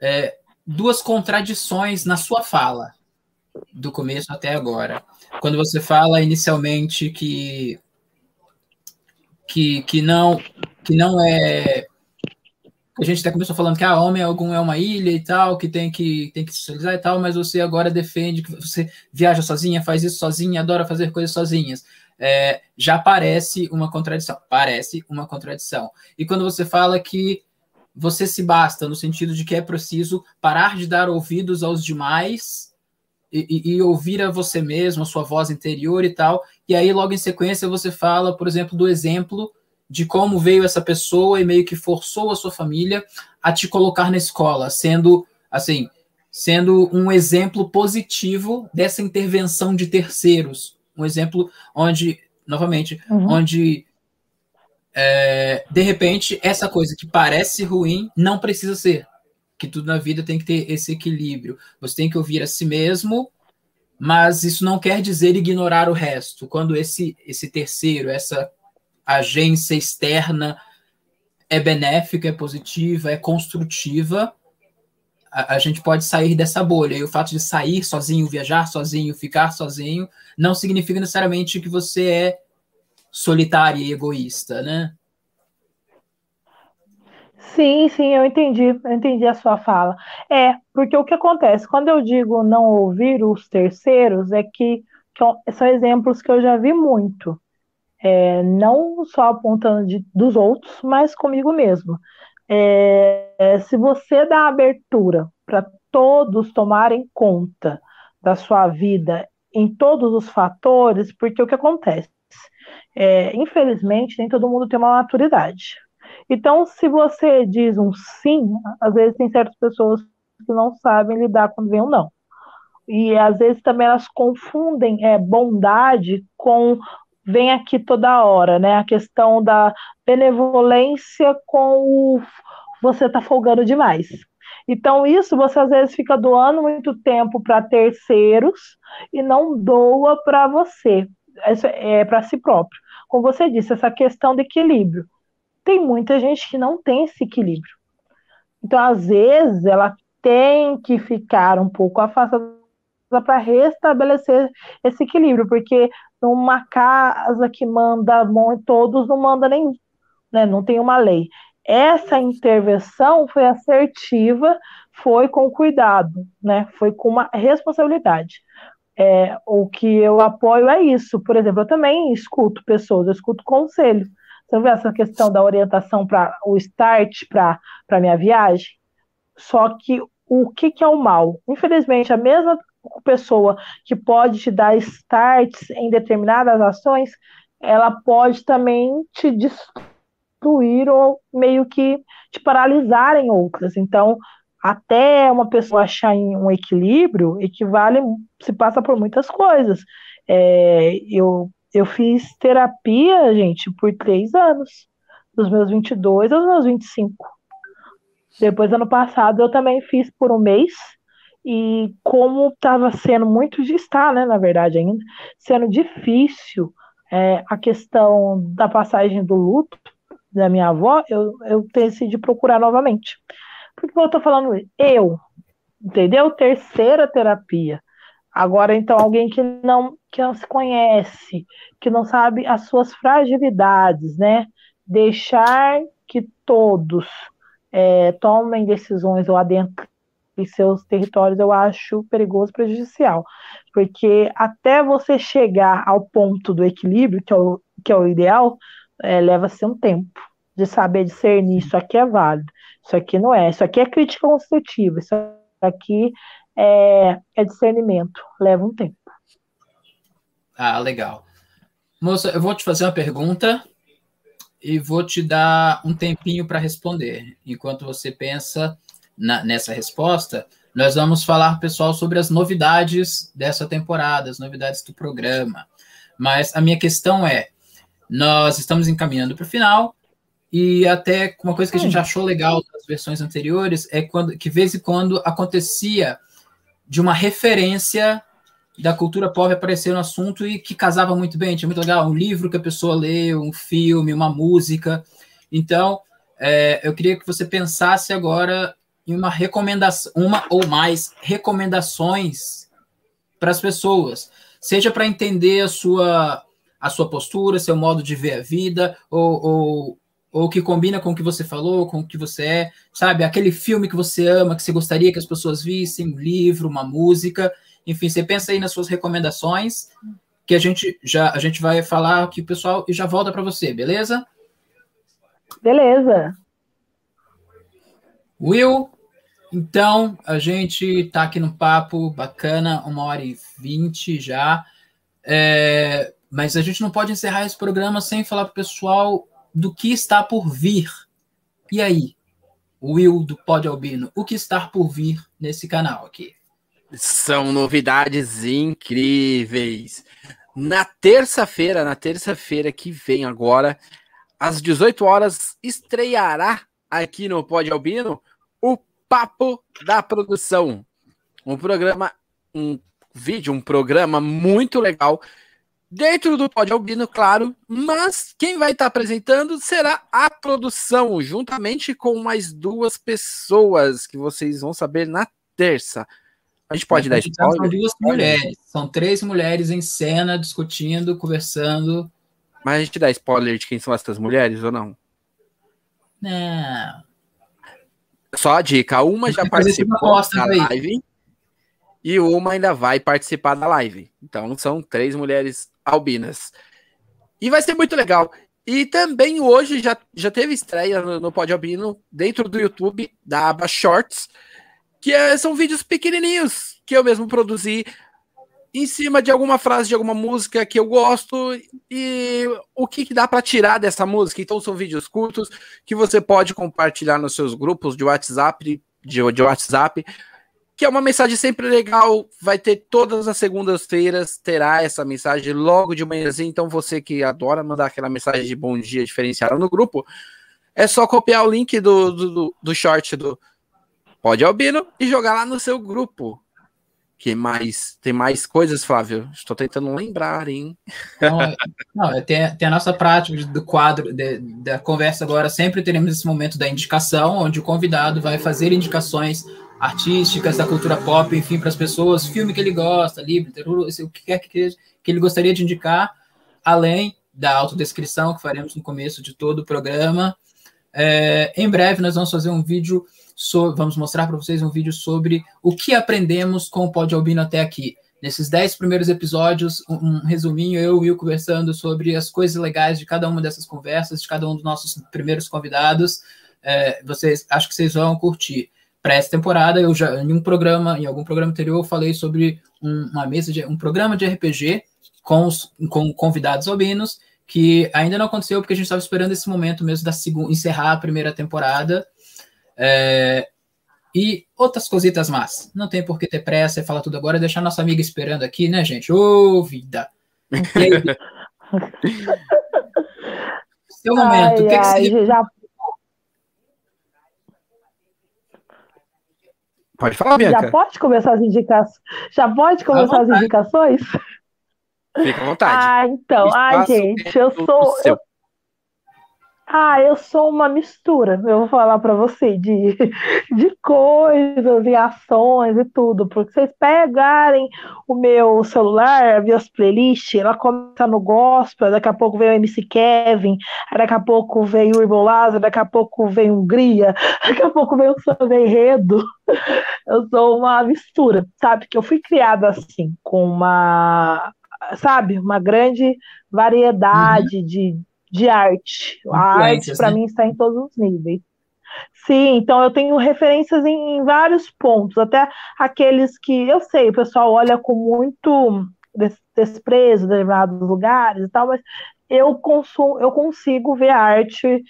é, duas contradições na sua fala, do começo até agora. Quando você fala inicialmente que que, que não que não é a gente até começou falando que a ah, homem algum é uma ilha e tal, que tem que tem que socializar e tal, mas você agora defende que você viaja sozinha, faz isso sozinha, adora fazer coisas sozinhas. É, já parece uma contradição, parece uma contradição. E quando você fala que você se basta, no sentido de que é preciso parar de dar ouvidos aos demais e, e, e, ouvir a você mesmo, a sua voz interior e tal. E aí, logo em sequência, você fala, por exemplo, do exemplo de como veio essa pessoa e meio que forçou a sua família a te colocar na escola, sendo assim, sendo um exemplo positivo dessa intervenção de terceiros, um exemplo onde, novamente, uhum. onde é, de repente, essa coisa que parece ruim não precisa ser. Que tudo na vida tem que ter esse equilíbrio. Você tem que ouvir a si mesmo, mas isso não quer dizer ignorar o resto. Quando esse, esse terceiro, essa agência externa é benéfica, é positiva, é construtiva, a, a, gente pode sair dessa bolha. E o fato de sair sozinho, viajar sozinho, ficar sozinho, não significa necessariamente que você é solitária e egoísta, né? Sim, sim, eu entendi, eu entendi a sua fala. É, porque o que acontece, quando eu digo não ouvir os terceiros, é que, que são exemplos que eu já vi muito. É, não só apontando de, dos outros, mas comigo mesmo. É, se você dá abertura para todos tomarem conta da sua vida em todos os fatores, porque o que acontece? é, infelizmente, nem todo mundo tem uma maturidade. Então, se você diz um sim, às vezes tem certas pessoas que não sabem lidar quando vem um não. E às vezes também elas confundem é, bondade com vem aqui toda hora, né? A questão da benevolência com o você tá folgando demais. Então, isso você às vezes fica doando muito tempo para terceiros e não doa para você, é para si próprio como você disse, essa questão de equilíbrio. Tem muita gente que não tem esse equilíbrio. Então, às vezes, ela tem que ficar um pouco afastada para restabelecer esse equilíbrio, porque numa casa que manda todos não manda nenhum, né? não tem uma lei. Essa intervenção foi assertiva, foi com cuidado, né? foi com uma responsabilidade. É, o que eu apoio é isso. Por exemplo, eu também escuto pessoas, eu escuto conselho. Você vê essa questão da orientação para o start para a minha viagem? Só que o que, que é o mal? Infelizmente, a mesma pessoa que pode te dar starts em determinadas ações, ela pode também te destruir ou meio que te paralisar em outras. Então, até uma pessoa achar um equilíbrio, equivale, se passa por muitas coisas. É, eu, eu fiz terapia, gente, por três anos, dos meus 22 aos meus 25. Depois, ano passado, eu também fiz por um mês, e como estava sendo muito, está, né, na verdade ainda, sendo difícil é, a questão da passagem do luto da minha avó, eu, eu decidi procurar novamente. Por que eu estou falando Eu, entendeu? Terceira terapia. Agora, então, alguém que não, que não se conhece, que não sabe as suas fragilidades, né? Deixar que todos é, tomem decisões ou adentrem seus territórios, eu acho perigoso, prejudicial. Porque até você chegar ao ponto do equilíbrio, que é o, que é o ideal, é, leva-se um tempo de saber discernir isso aqui é válido, isso aqui não é, isso aqui é crítica construtiva, isso aqui é, é discernimento, leva um tempo. Ah, legal. Moça, eu vou te fazer uma pergunta e vou te dar um tempinho para responder. Enquanto você pensa na, nessa resposta, nós vamos falar, pessoal, sobre as novidades dessa temporada, as novidades do programa. Mas a minha questão é: nós estamos encaminhando para o final, e até uma coisa que a gente hum. achou legal das versões anteriores é quando que, de vez em quando, acontecia de uma referência da cultura pop aparecer no assunto e que casava muito bem. Tinha muito legal um livro que a pessoa lê, um filme, uma música. Então, é, eu queria que você pensasse agora em uma recomendação, uma ou mais recomendações para as pessoas, seja para entender a sua a sua postura, seu modo de ver a vida, ou, ou, ou que combina com o que você falou, com o que você é, sabe? Aquele filme que você ama, que você gostaria que as pessoas vissem, um livro, uma música, enfim, você pensa aí nas suas recomendações, que a gente já a gente vai falar aqui, pessoal, e já volta para você, beleza? Beleza. Will, então a gente tá aqui no papo bacana, uma hora e vinte já. É, mas a gente não pode encerrar esse programa sem falar para o pessoal do que está por vir. E aí, Will do Pod Albino, o que está por vir nesse canal aqui? São novidades incríveis. Na terça-feira, na terça-feira que vem agora, às 18 horas, estreará aqui no Pod Albino Papo da Produção. Um programa, um vídeo, um programa muito legal dentro do Pod Albino, claro, mas quem vai estar apresentando será a produção, juntamente com mais duas pessoas que vocês vão saber na terça. A gente pode dar spoiler? São duas mulheres, são três mulheres em cena, discutindo, conversando. Mas a gente dá spoiler de quem são essas mulheres ou não? Não. Só a dica, uma já participou da live e uma ainda vai participar da live. Então são três mulheres albinas. E vai ser muito legal. E também hoje já, já teve estreia no, no Pod Albino dentro do YouTube, da aba Shorts, que é, são vídeos pequenininhos que eu mesmo produzi em cima de alguma frase de alguma música que eu gosto e o que, que dá para tirar dessa música. Então são vídeos curtos que você pode compartilhar nos seus grupos de WhatsApp, de, de WhatsApp que é uma mensagem sempre legal. Vai ter todas as segundas-feiras, terá essa mensagem logo de manhãzinha. Então, você que adora mandar aquela mensagem de bom dia diferenciada no grupo, é só copiar o link do, do, do short do Pode Albino e jogar lá no seu grupo. Que mais? Tem mais coisas, Flávio? Estou tentando lembrar, hein? Não, é, não é, tem, tem, a nossa prática do quadro, de, da conversa agora. Sempre teremos esse momento da indicação, onde o convidado vai fazer indicações artísticas da cultura pop, enfim, para as pessoas, filme que ele gosta, livro, o que quer que, que ele gostaria de indicar, além da autodescrição que faremos no começo de todo o programa. É, em breve nós vamos fazer um vídeo, so, vamos mostrar para vocês um vídeo sobre o que aprendemos com o Pod Albino até aqui. Nesses dez primeiros episódios, um, um resuminho, eu e o Will conversando sobre as coisas legais de cada uma dessas conversas, de cada um dos nossos primeiros convidados. É, vocês acho que vocês vão curtir para essa temporada, eu já em um programa, em algum programa anterior, eu falei sobre um, uma mesa de um programa de RPG com, os, com convidados albinos, que ainda não aconteceu porque a gente estava esperando esse momento mesmo da segunda, encerrar a primeira temporada. É, e outras cositas más. Não tem por que ter pressa e falar tudo agora, deixar nossa amiga esperando aqui, né, gente? Ô, oh, vida! Seu momento, ai, o que, ai, que você... já Pode falar, Bianca. Já pode começar as indicações? Já pode começar as indicações? Fica à vontade. Ah, então. Ai, gente, eu sou. Eu, ah, eu sou uma mistura, eu vou falar para você, de, de coisas e ações e tudo, porque vocês pegarem o meu celular, as playlists, ela começa no gospel, daqui a pouco vem o MC Kevin, daqui a pouco vem o Irmão Lázaro, daqui a pouco vem Hungria, daqui a pouco vem o Samba Enredo. Eu sou uma mistura, sabe? Que eu fui criada assim, com uma, sabe, uma grande variedade uhum. de de arte. A arte, para né? mim, está em todos os níveis. Sim, então eu tenho referências em, em, vários pontos, até aqueles que eu sei, o pessoal olha com muito desprezo em determinados lugares e tal, mas eu consumo, eu consigo ver arte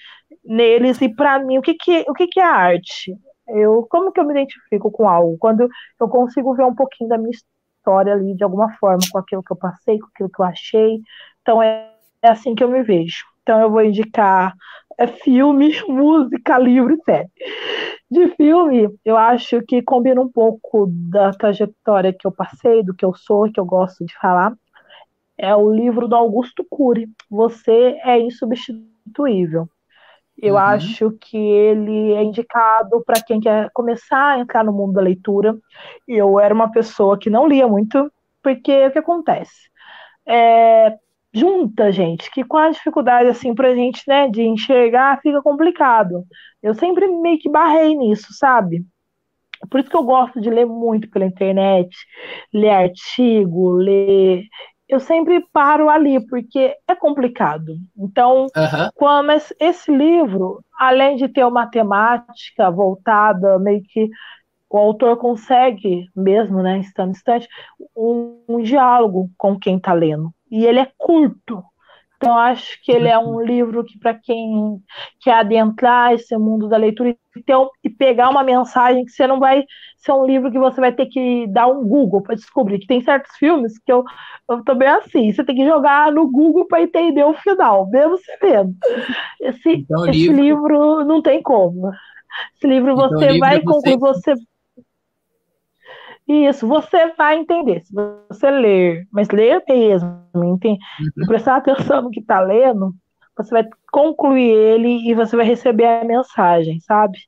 neles e para mim o que que o que que é arte? Eu como que eu me identifico com algo quando eu consigo ver um pouquinho da minha história ali de alguma forma com aquilo que eu passei, com aquilo que eu achei. Então é, é assim que eu me vejo. Então eu vou indicar é filme, música, livro e série. De filme, eu acho que combina um pouco da trajetória que eu passei, do que eu sou, que eu gosto de falar. É o livro do Augusto Cury. Você é insubstituível. Eu uhum. acho que ele é indicado para quem quer começar a entrar no mundo da leitura. Eu era uma pessoa que não lia muito, porque o que acontece? É, junta, gente, que com a dificuldade, assim, pra gente, né, de enxergar, fica complicado. Eu sempre meio que barrei nisso, sabe? Por isso que eu gosto de ler muito pela internet, ler artigo, ler. Eu sempre paro ali, porque é complicado. Então, uhum. quando, mas esse livro, além de ter uma temática voltada, meio que o autor consegue, mesmo, né, estando distante, um, um diálogo com quem está lendo e ele é curto. Então, acho que ele é um livro que, para quem quer adentrar esse mundo da leitura e, ter, e pegar uma mensagem que você não vai ser um livro que você vai ter que dar um Google para descobrir. Que tem certos filmes que eu, eu tô bem assim, você tem que jogar no Google para entender o final, mesmo você vendo. Esse, então, esse livro... livro... não tem como. Esse livro então, você livro vai concluir, você... você isso, você vai entender, se você ler, mas ler mesmo, entende? Uhum. E prestar atenção no que está lendo, você vai concluir ele e você vai receber a mensagem, sabe?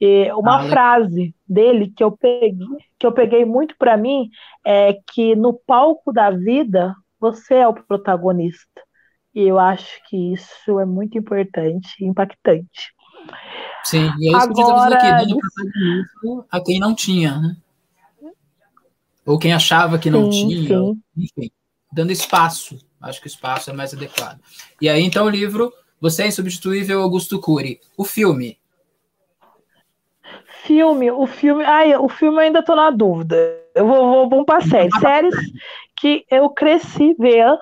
E uma ah, frase dele que eu peguei, que eu peguei muito para mim é que no palco da vida você é o protagonista. E eu acho que isso é muito importante, impactante. Sim, e é isso Agora, que estamos aqui, dando protagonismo a quem não tinha, né? Ou quem achava que não sim, tinha, sim. enfim, dando espaço. Acho que o espaço é mais adequado. E aí, então, o livro Você é Insubstituível, Augusto Cury. O filme. Filme, o filme. Ai, o filme eu ainda tô na dúvida. Eu vou, vou, vou para série. Séries que eu cresci vendo.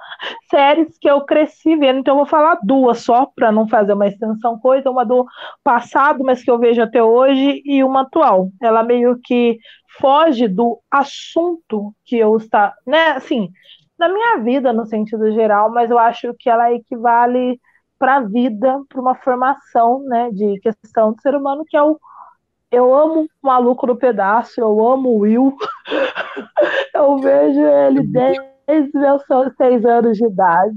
Séries que eu cresci vendo. Então, eu vou falar duas só, para não fazer uma extensão coisa. Uma do passado, mas que eu vejo até hoje, e uma atual. Ela meio que foge do assunto que eu está, né, assim, da minha vida no sentido geral, mas eu acho que ela equivale para a vida, para uma formação, né, de questão do ser humano, que é o eu amo o maluco no pedaço, eu amo o Will. eu vejo ele desde meus seis anos de idade.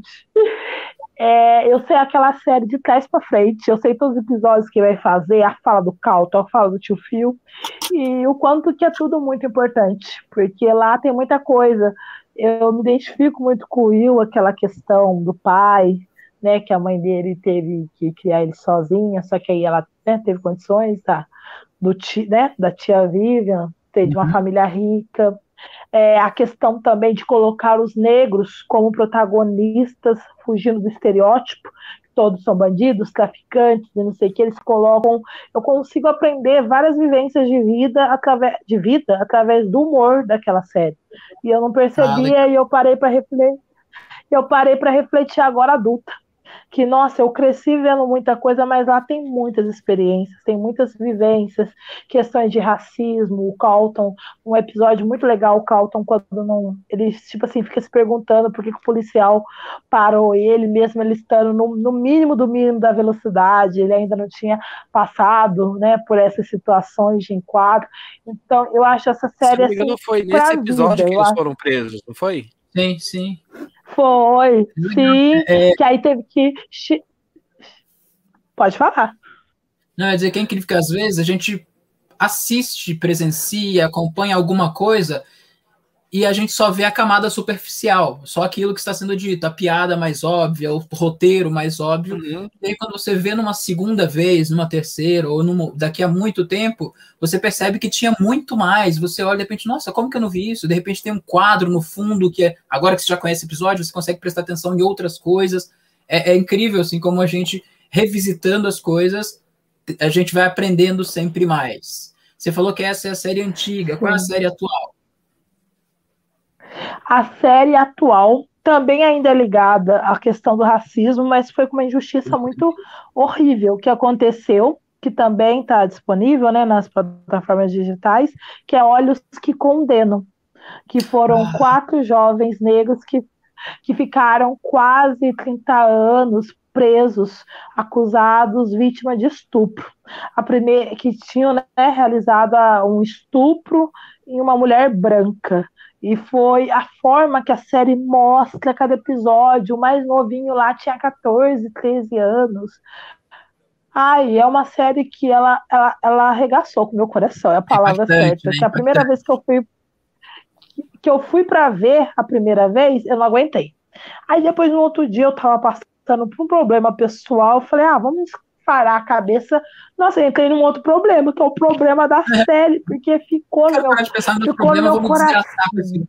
É, eu sei aquela série de trás para frente, eu sei todos os episódios que vai fazer, a fala do Calto, a fala do tio Phil, e o quanto que é tudo muito importante, porque lá tem muita coisa. Eu me identifico muito com o Will, aquela questão do pai, né, que a mãe dele teve que criar ele sozinha, só que aí ela né, teve condições tá, do né, da tia Vivian, ter de uma uhum. família rica, é, a questão também de colocar os negros como protagonistas, fugindo do estereótipo, todos são bandidos, traficantes, não sei o que, eles colocam. Eu consigo aprender várias vivências de vida através de vida através do humor daquela série. E eu não percebia ah, e eu parei para refletir. Eu parei para refletir agora adulta. Que, nossa, eu cresci vendo muita coisa, mas lá tem muitas experiências, tem muitas vivências, questões de racismo, o Calton, um episódio muito legal, o Calton, quando não, ele, tipo assim, fica se perguntando por que, que o policial parou ele, mesmo ele estando no, no, mínimo do mínimo da velocidade, ele ainda não tinha passado, né, por essas situações de enquadro, então eu acho essa série, Se não assim, foi nesse episódio vida, que eles acho... foram presos, não foi? Sim, sim. Foi, sim. É... Que aí teve que. Pode falar. Não, é dizer que é incrível que às vezes a gente assiste, presencia, acompanha alguma coisa e a gente só vê a camada superficial, só aquilo que está sendo dito, a piada mais óbvia, o roteiro mais óbvio. Uhum. E aí, quando você vê numa segunda vez, numa terceira, ou numa, daqui a muito tempo, você percebe que tinha muito mais. Você olha de repente, nossa, como que eu não vi isso? De repente tem um quadro no fundo que é. Agora que você já conhece o episódio, você consegue prestar atenção em outras coisas. É, é incrível, assim, como a gente, revisitando as coisas, a gente vai aprendendo sempre mais. Você falou que essa é a série antiga. Qual é a série atual? A série atual também ainda é ligada à questão do racismo, mas foi com uma injustiça muito horrível que aconteceu, que também está disponível né, nas plataformas digitais, que é Olhos que Condenam, que foram ah. quatro jovens negros que, que ficaram quase 30 anos presos, acusados, vítima de estupro. A primeira que tinham né, realizado um estupro em uma mulher branca. E foi a forma que a série mostra cada episódio. O mais novinho lá tinha 14, 13 anos. Ai, é uma série que ela, ela, ela arregaçou com o meu coração, é a palavra é certa. Né? A primeira vez que eu fui que eu fui para ver a primeira vez, eu não aguentei. Aí depois no outro dia eu tava passando por um problema pessoal, eu falei: "Ah, vamos parar a cabeça, nossa, entrei num outro problema, que é o problema da série, porque ficou no meu, ficou no meu coração.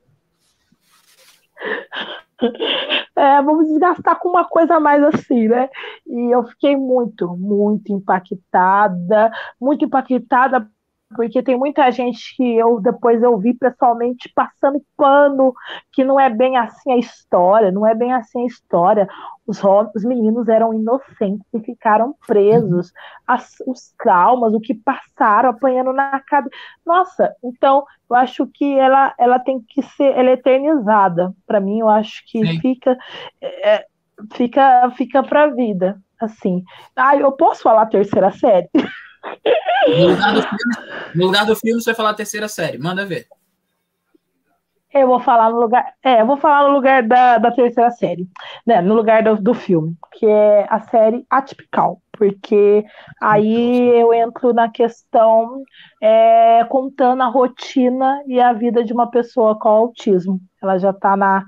É, vamos desgastar com uma coisa mais assim, né? E eu fiquei muito, muito impactada, muito impactada porque tem muita gente que eu depois eu vi pessoalmente passando pano, que não é bem assim a história, não é bem assim a história. Os, os meninos eram inocentes e ficaram presos, As, os traumas, o que passaram, apanhando na cabeça. Nossa, então eu acho que ela, ela tem que ser ela é eternizada. Para mim, eu acho que Sim. fica. É, fica fica para a vida assim ah eu posso falar terceira série No lugar, do filme, no lugar do filme, você vai falar a terceira série. Manda ver. Eu vou falar no lugar. É, eu vou falar no lugar da, da terceira série. Né, no lugar do, do filme, que é a série Atipical. Porque aí eu entro na questão é, contando a rotina e a vida de uma pessoa com autismo. Ela já está na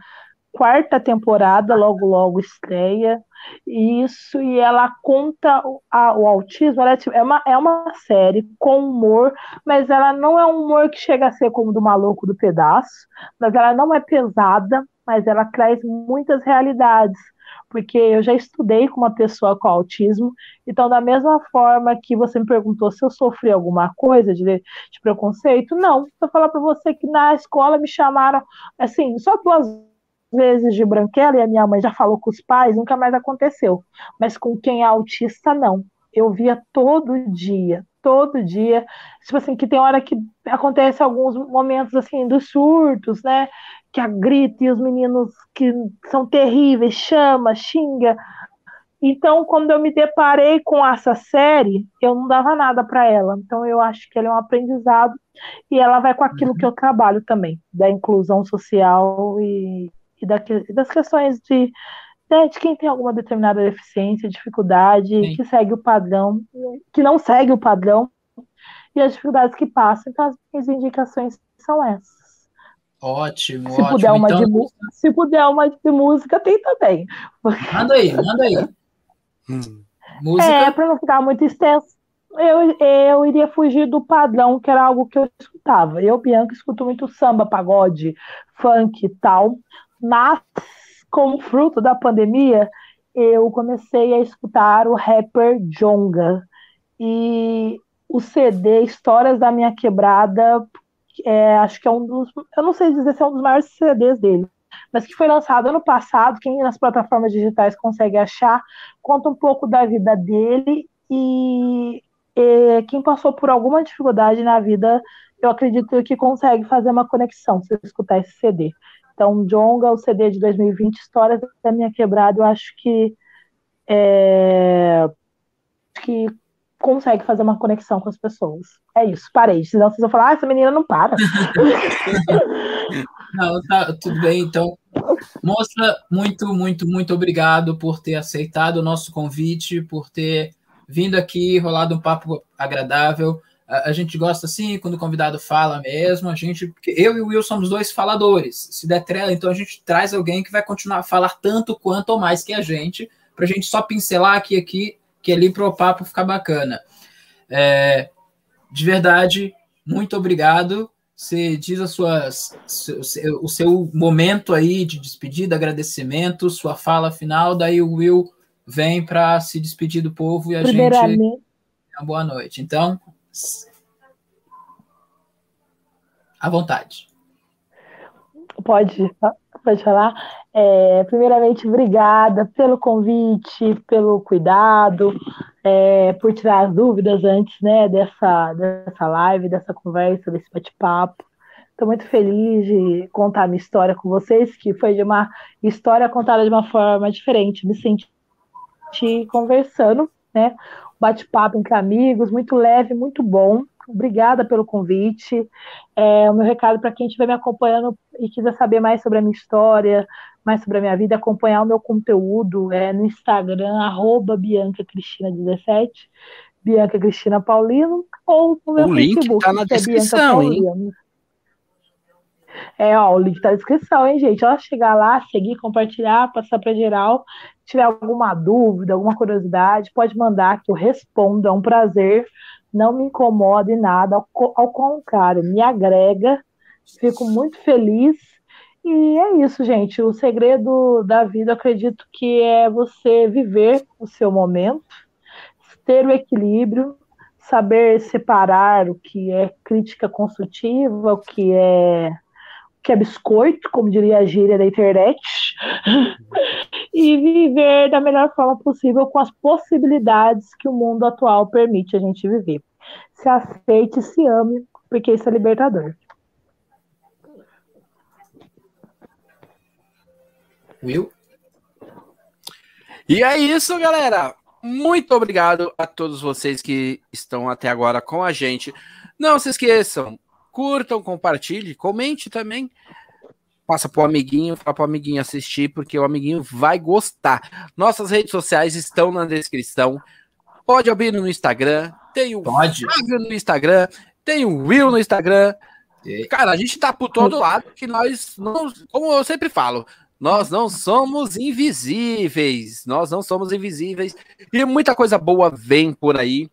quarta temporada, logo logo estreia. Isso, e ela conta a, o autismo, é, tipo, é, uma, é uma série com humor, mas ela não é um humor que chega a ser como do maluco do pedaço, mas ela não é pesada, mas ela traz muitas realidades, porque eu já estudei com uma pessoa com autismo, então da mesma forma que você me perguntou se eu sofri alguma coisa de, de preconceito, não, vou falar para você que na escola me chamaram, assim, só duas vezes de branquela e a minha mãe já falou com os pais, nunca mais aconteceu. Mas com quem é autista, não. Eu via todo dia, todo dia. Tipo assim, que tem hora que acontece alguns momentos assim dos surtos, né? Que a grita e os meninos que são terríveis, chama, xinga. Então, quando eu me deparei com essa série, eu não dava nada para ela. Então, eu acho que ela é um aprendizado e ela vai com aquilo que eu trabalho também, da inclusão social e e da, das questões de, né, de quem tem alguma determinada deficiência, dificuldade, Sim. que segue o padrão, que não segue o padrão, e as dificuldades que passam. Então, as minhas indicações são essas. Ótimo, se ótimo. Puder uma então... de, se puder uma de música, tem também. Manda aí, manda aí. Hum. Música. É, para não ficar muito extenso, eu, eu iria fugir do padrão, que era algo que eu escutava. Eu, Bianca, escuto muito samba, pagode, funk e tal. Mas, como fruto da pandemia, eu comecei a escutar o rapper Jonga. E o CD Histórias da Minha Quebrada, é, acho que é um dos. Eu não sei dizer se é um dos maiores CDs dele, mas que foi lançado ano passado. Quem nas plataformas digitais consegue achar, conta um pouco da vida dele e, e quem passou por alguma dificuldade na vida, eu acredito que consegue fazer uma conexão se escutar esse CD. Então, Jonga, o CD de 2020, Histórias da Minha Quebrada, eu acho que é, que consegue fazer uma conexão com as pessoas. É isso, parei. Senão vocês vão falar, ah, essa menina não para. não, tá, tudo bem, então. Moça, muito, muito, muito obrigado por ter aceitado o nosso convite, por ter vindo aqui, rolado um papo agradável. A, a gente gosta assim, quando o convidado fala mesmo, a gente, eu e o Will somos dois faladores. Se der trela, então a gente traz alguém que vai continuar a falar tanto quanto ou mais que a gente, para a gente só pincelar aqui aqui que ali para o papo ficar bacana. É, de verdade, muito obrigado. Você diz as suas, o seu momento aí de despedida, agradecimento, sua fala final, daí o Will vem para se despedir do povo e a gente. Uma boa noite. Então, à vontade. Pode, pode falar. É, primeiramente, obrigada pelo convite, pelo cuidado, é, por tirar as dúvidas antes né, dessa, dessa live, dessa conversa, desse bate-papo. Estou muito feliz de contar minha história com vocês, que foi de uma história contada de uma forma diferente. Me senti conversando, né? Bate-papo entre amigos, muito leve, muito bom. Obrigada pelo convite. É, o meu recado para quem estiver me acompanhando e quiser saber mais sobre a minha história, mais sobre a minha vida, acompanhar o meu conteúdo é no Instagram, arroba Bianca Cristina 17, Bianca Cristina Paulino, ou no meu o Facebook, link tá na é descrição, hein? É, ó, o link tá na descrição, hein, gente? Ó, chegar lá, seguir, compartilhar, passar para geral. Tiver alguma dúvida, alguma curiosidade, pode mandar que eu respondo. É um prazer. Não me incomoda em nada. Ao, ao contrário, me agrega. Fico muito feliz e é isso, gente. O segredo da vida, acredito que é você viver o seu momento, ter o equilíbrio, saber separar o que é crítica construtiva, o que é que é biscoito, como diria a gíria da internet, e viver da melhor forma possível com as possibilidades que o mundo atual permite a gente viver. Se aceite, se ame, porque isso é libertador. Will? E é isso, galera. Muito obrigado a todos vocês que estão até agora com a gente. Não se esqueçam, curtam, compartilhem, comente também. Passa pro amiguinho, fala pro amiguinho assistir, porque o amiguinho vai gostar. Nossas redes sociais estão na descrição. Pode abrir no Instagram, tem o Pode. Flávio no Instagram, tem o Will no Instagram. Cara, a gente tá por todo lado que nós, não, como eu sempre falo, nós não somos invisíveis. Nós não somos invisíveis. E muita coisa boa vem por aí.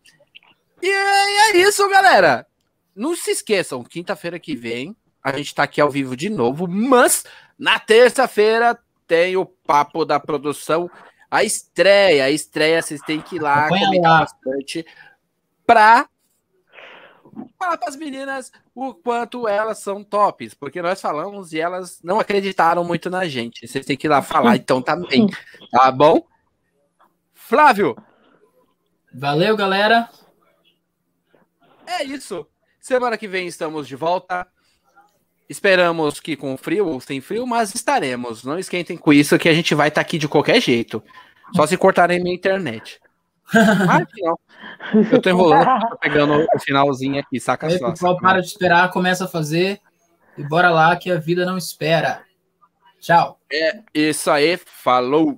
E é, isso, galera. Não se esqueçam, quinta-feira que vem, a gente tá aqui ao vivo de novo, mas na terça-feira tem o papo da produção, a estreia. A estreia, vocês têm que ir lá, comentar bastante, pra falar para as meninas o quanto elas são tops, porque nós falamos e elas não acreditaram muito na gente. Vocês têm que ir lá falar, então também, tá bom? Flávio. Valeu, galera. É isso. Semana que vem estamos de volta. Esperamos que com frio ou sem frio, mas estaremos. Não esquentem com isso que a gente vai estar tá aqui de qualquer jeito. Só se cortarem minha internet. Ah, não. Eu tô enrolando, tô pegando o finalzinho aqui, saca Aí, só. Pessoal para de esperar, começa a fazer e bora lá que a vida não espera. Tchau. É isso aí, falou.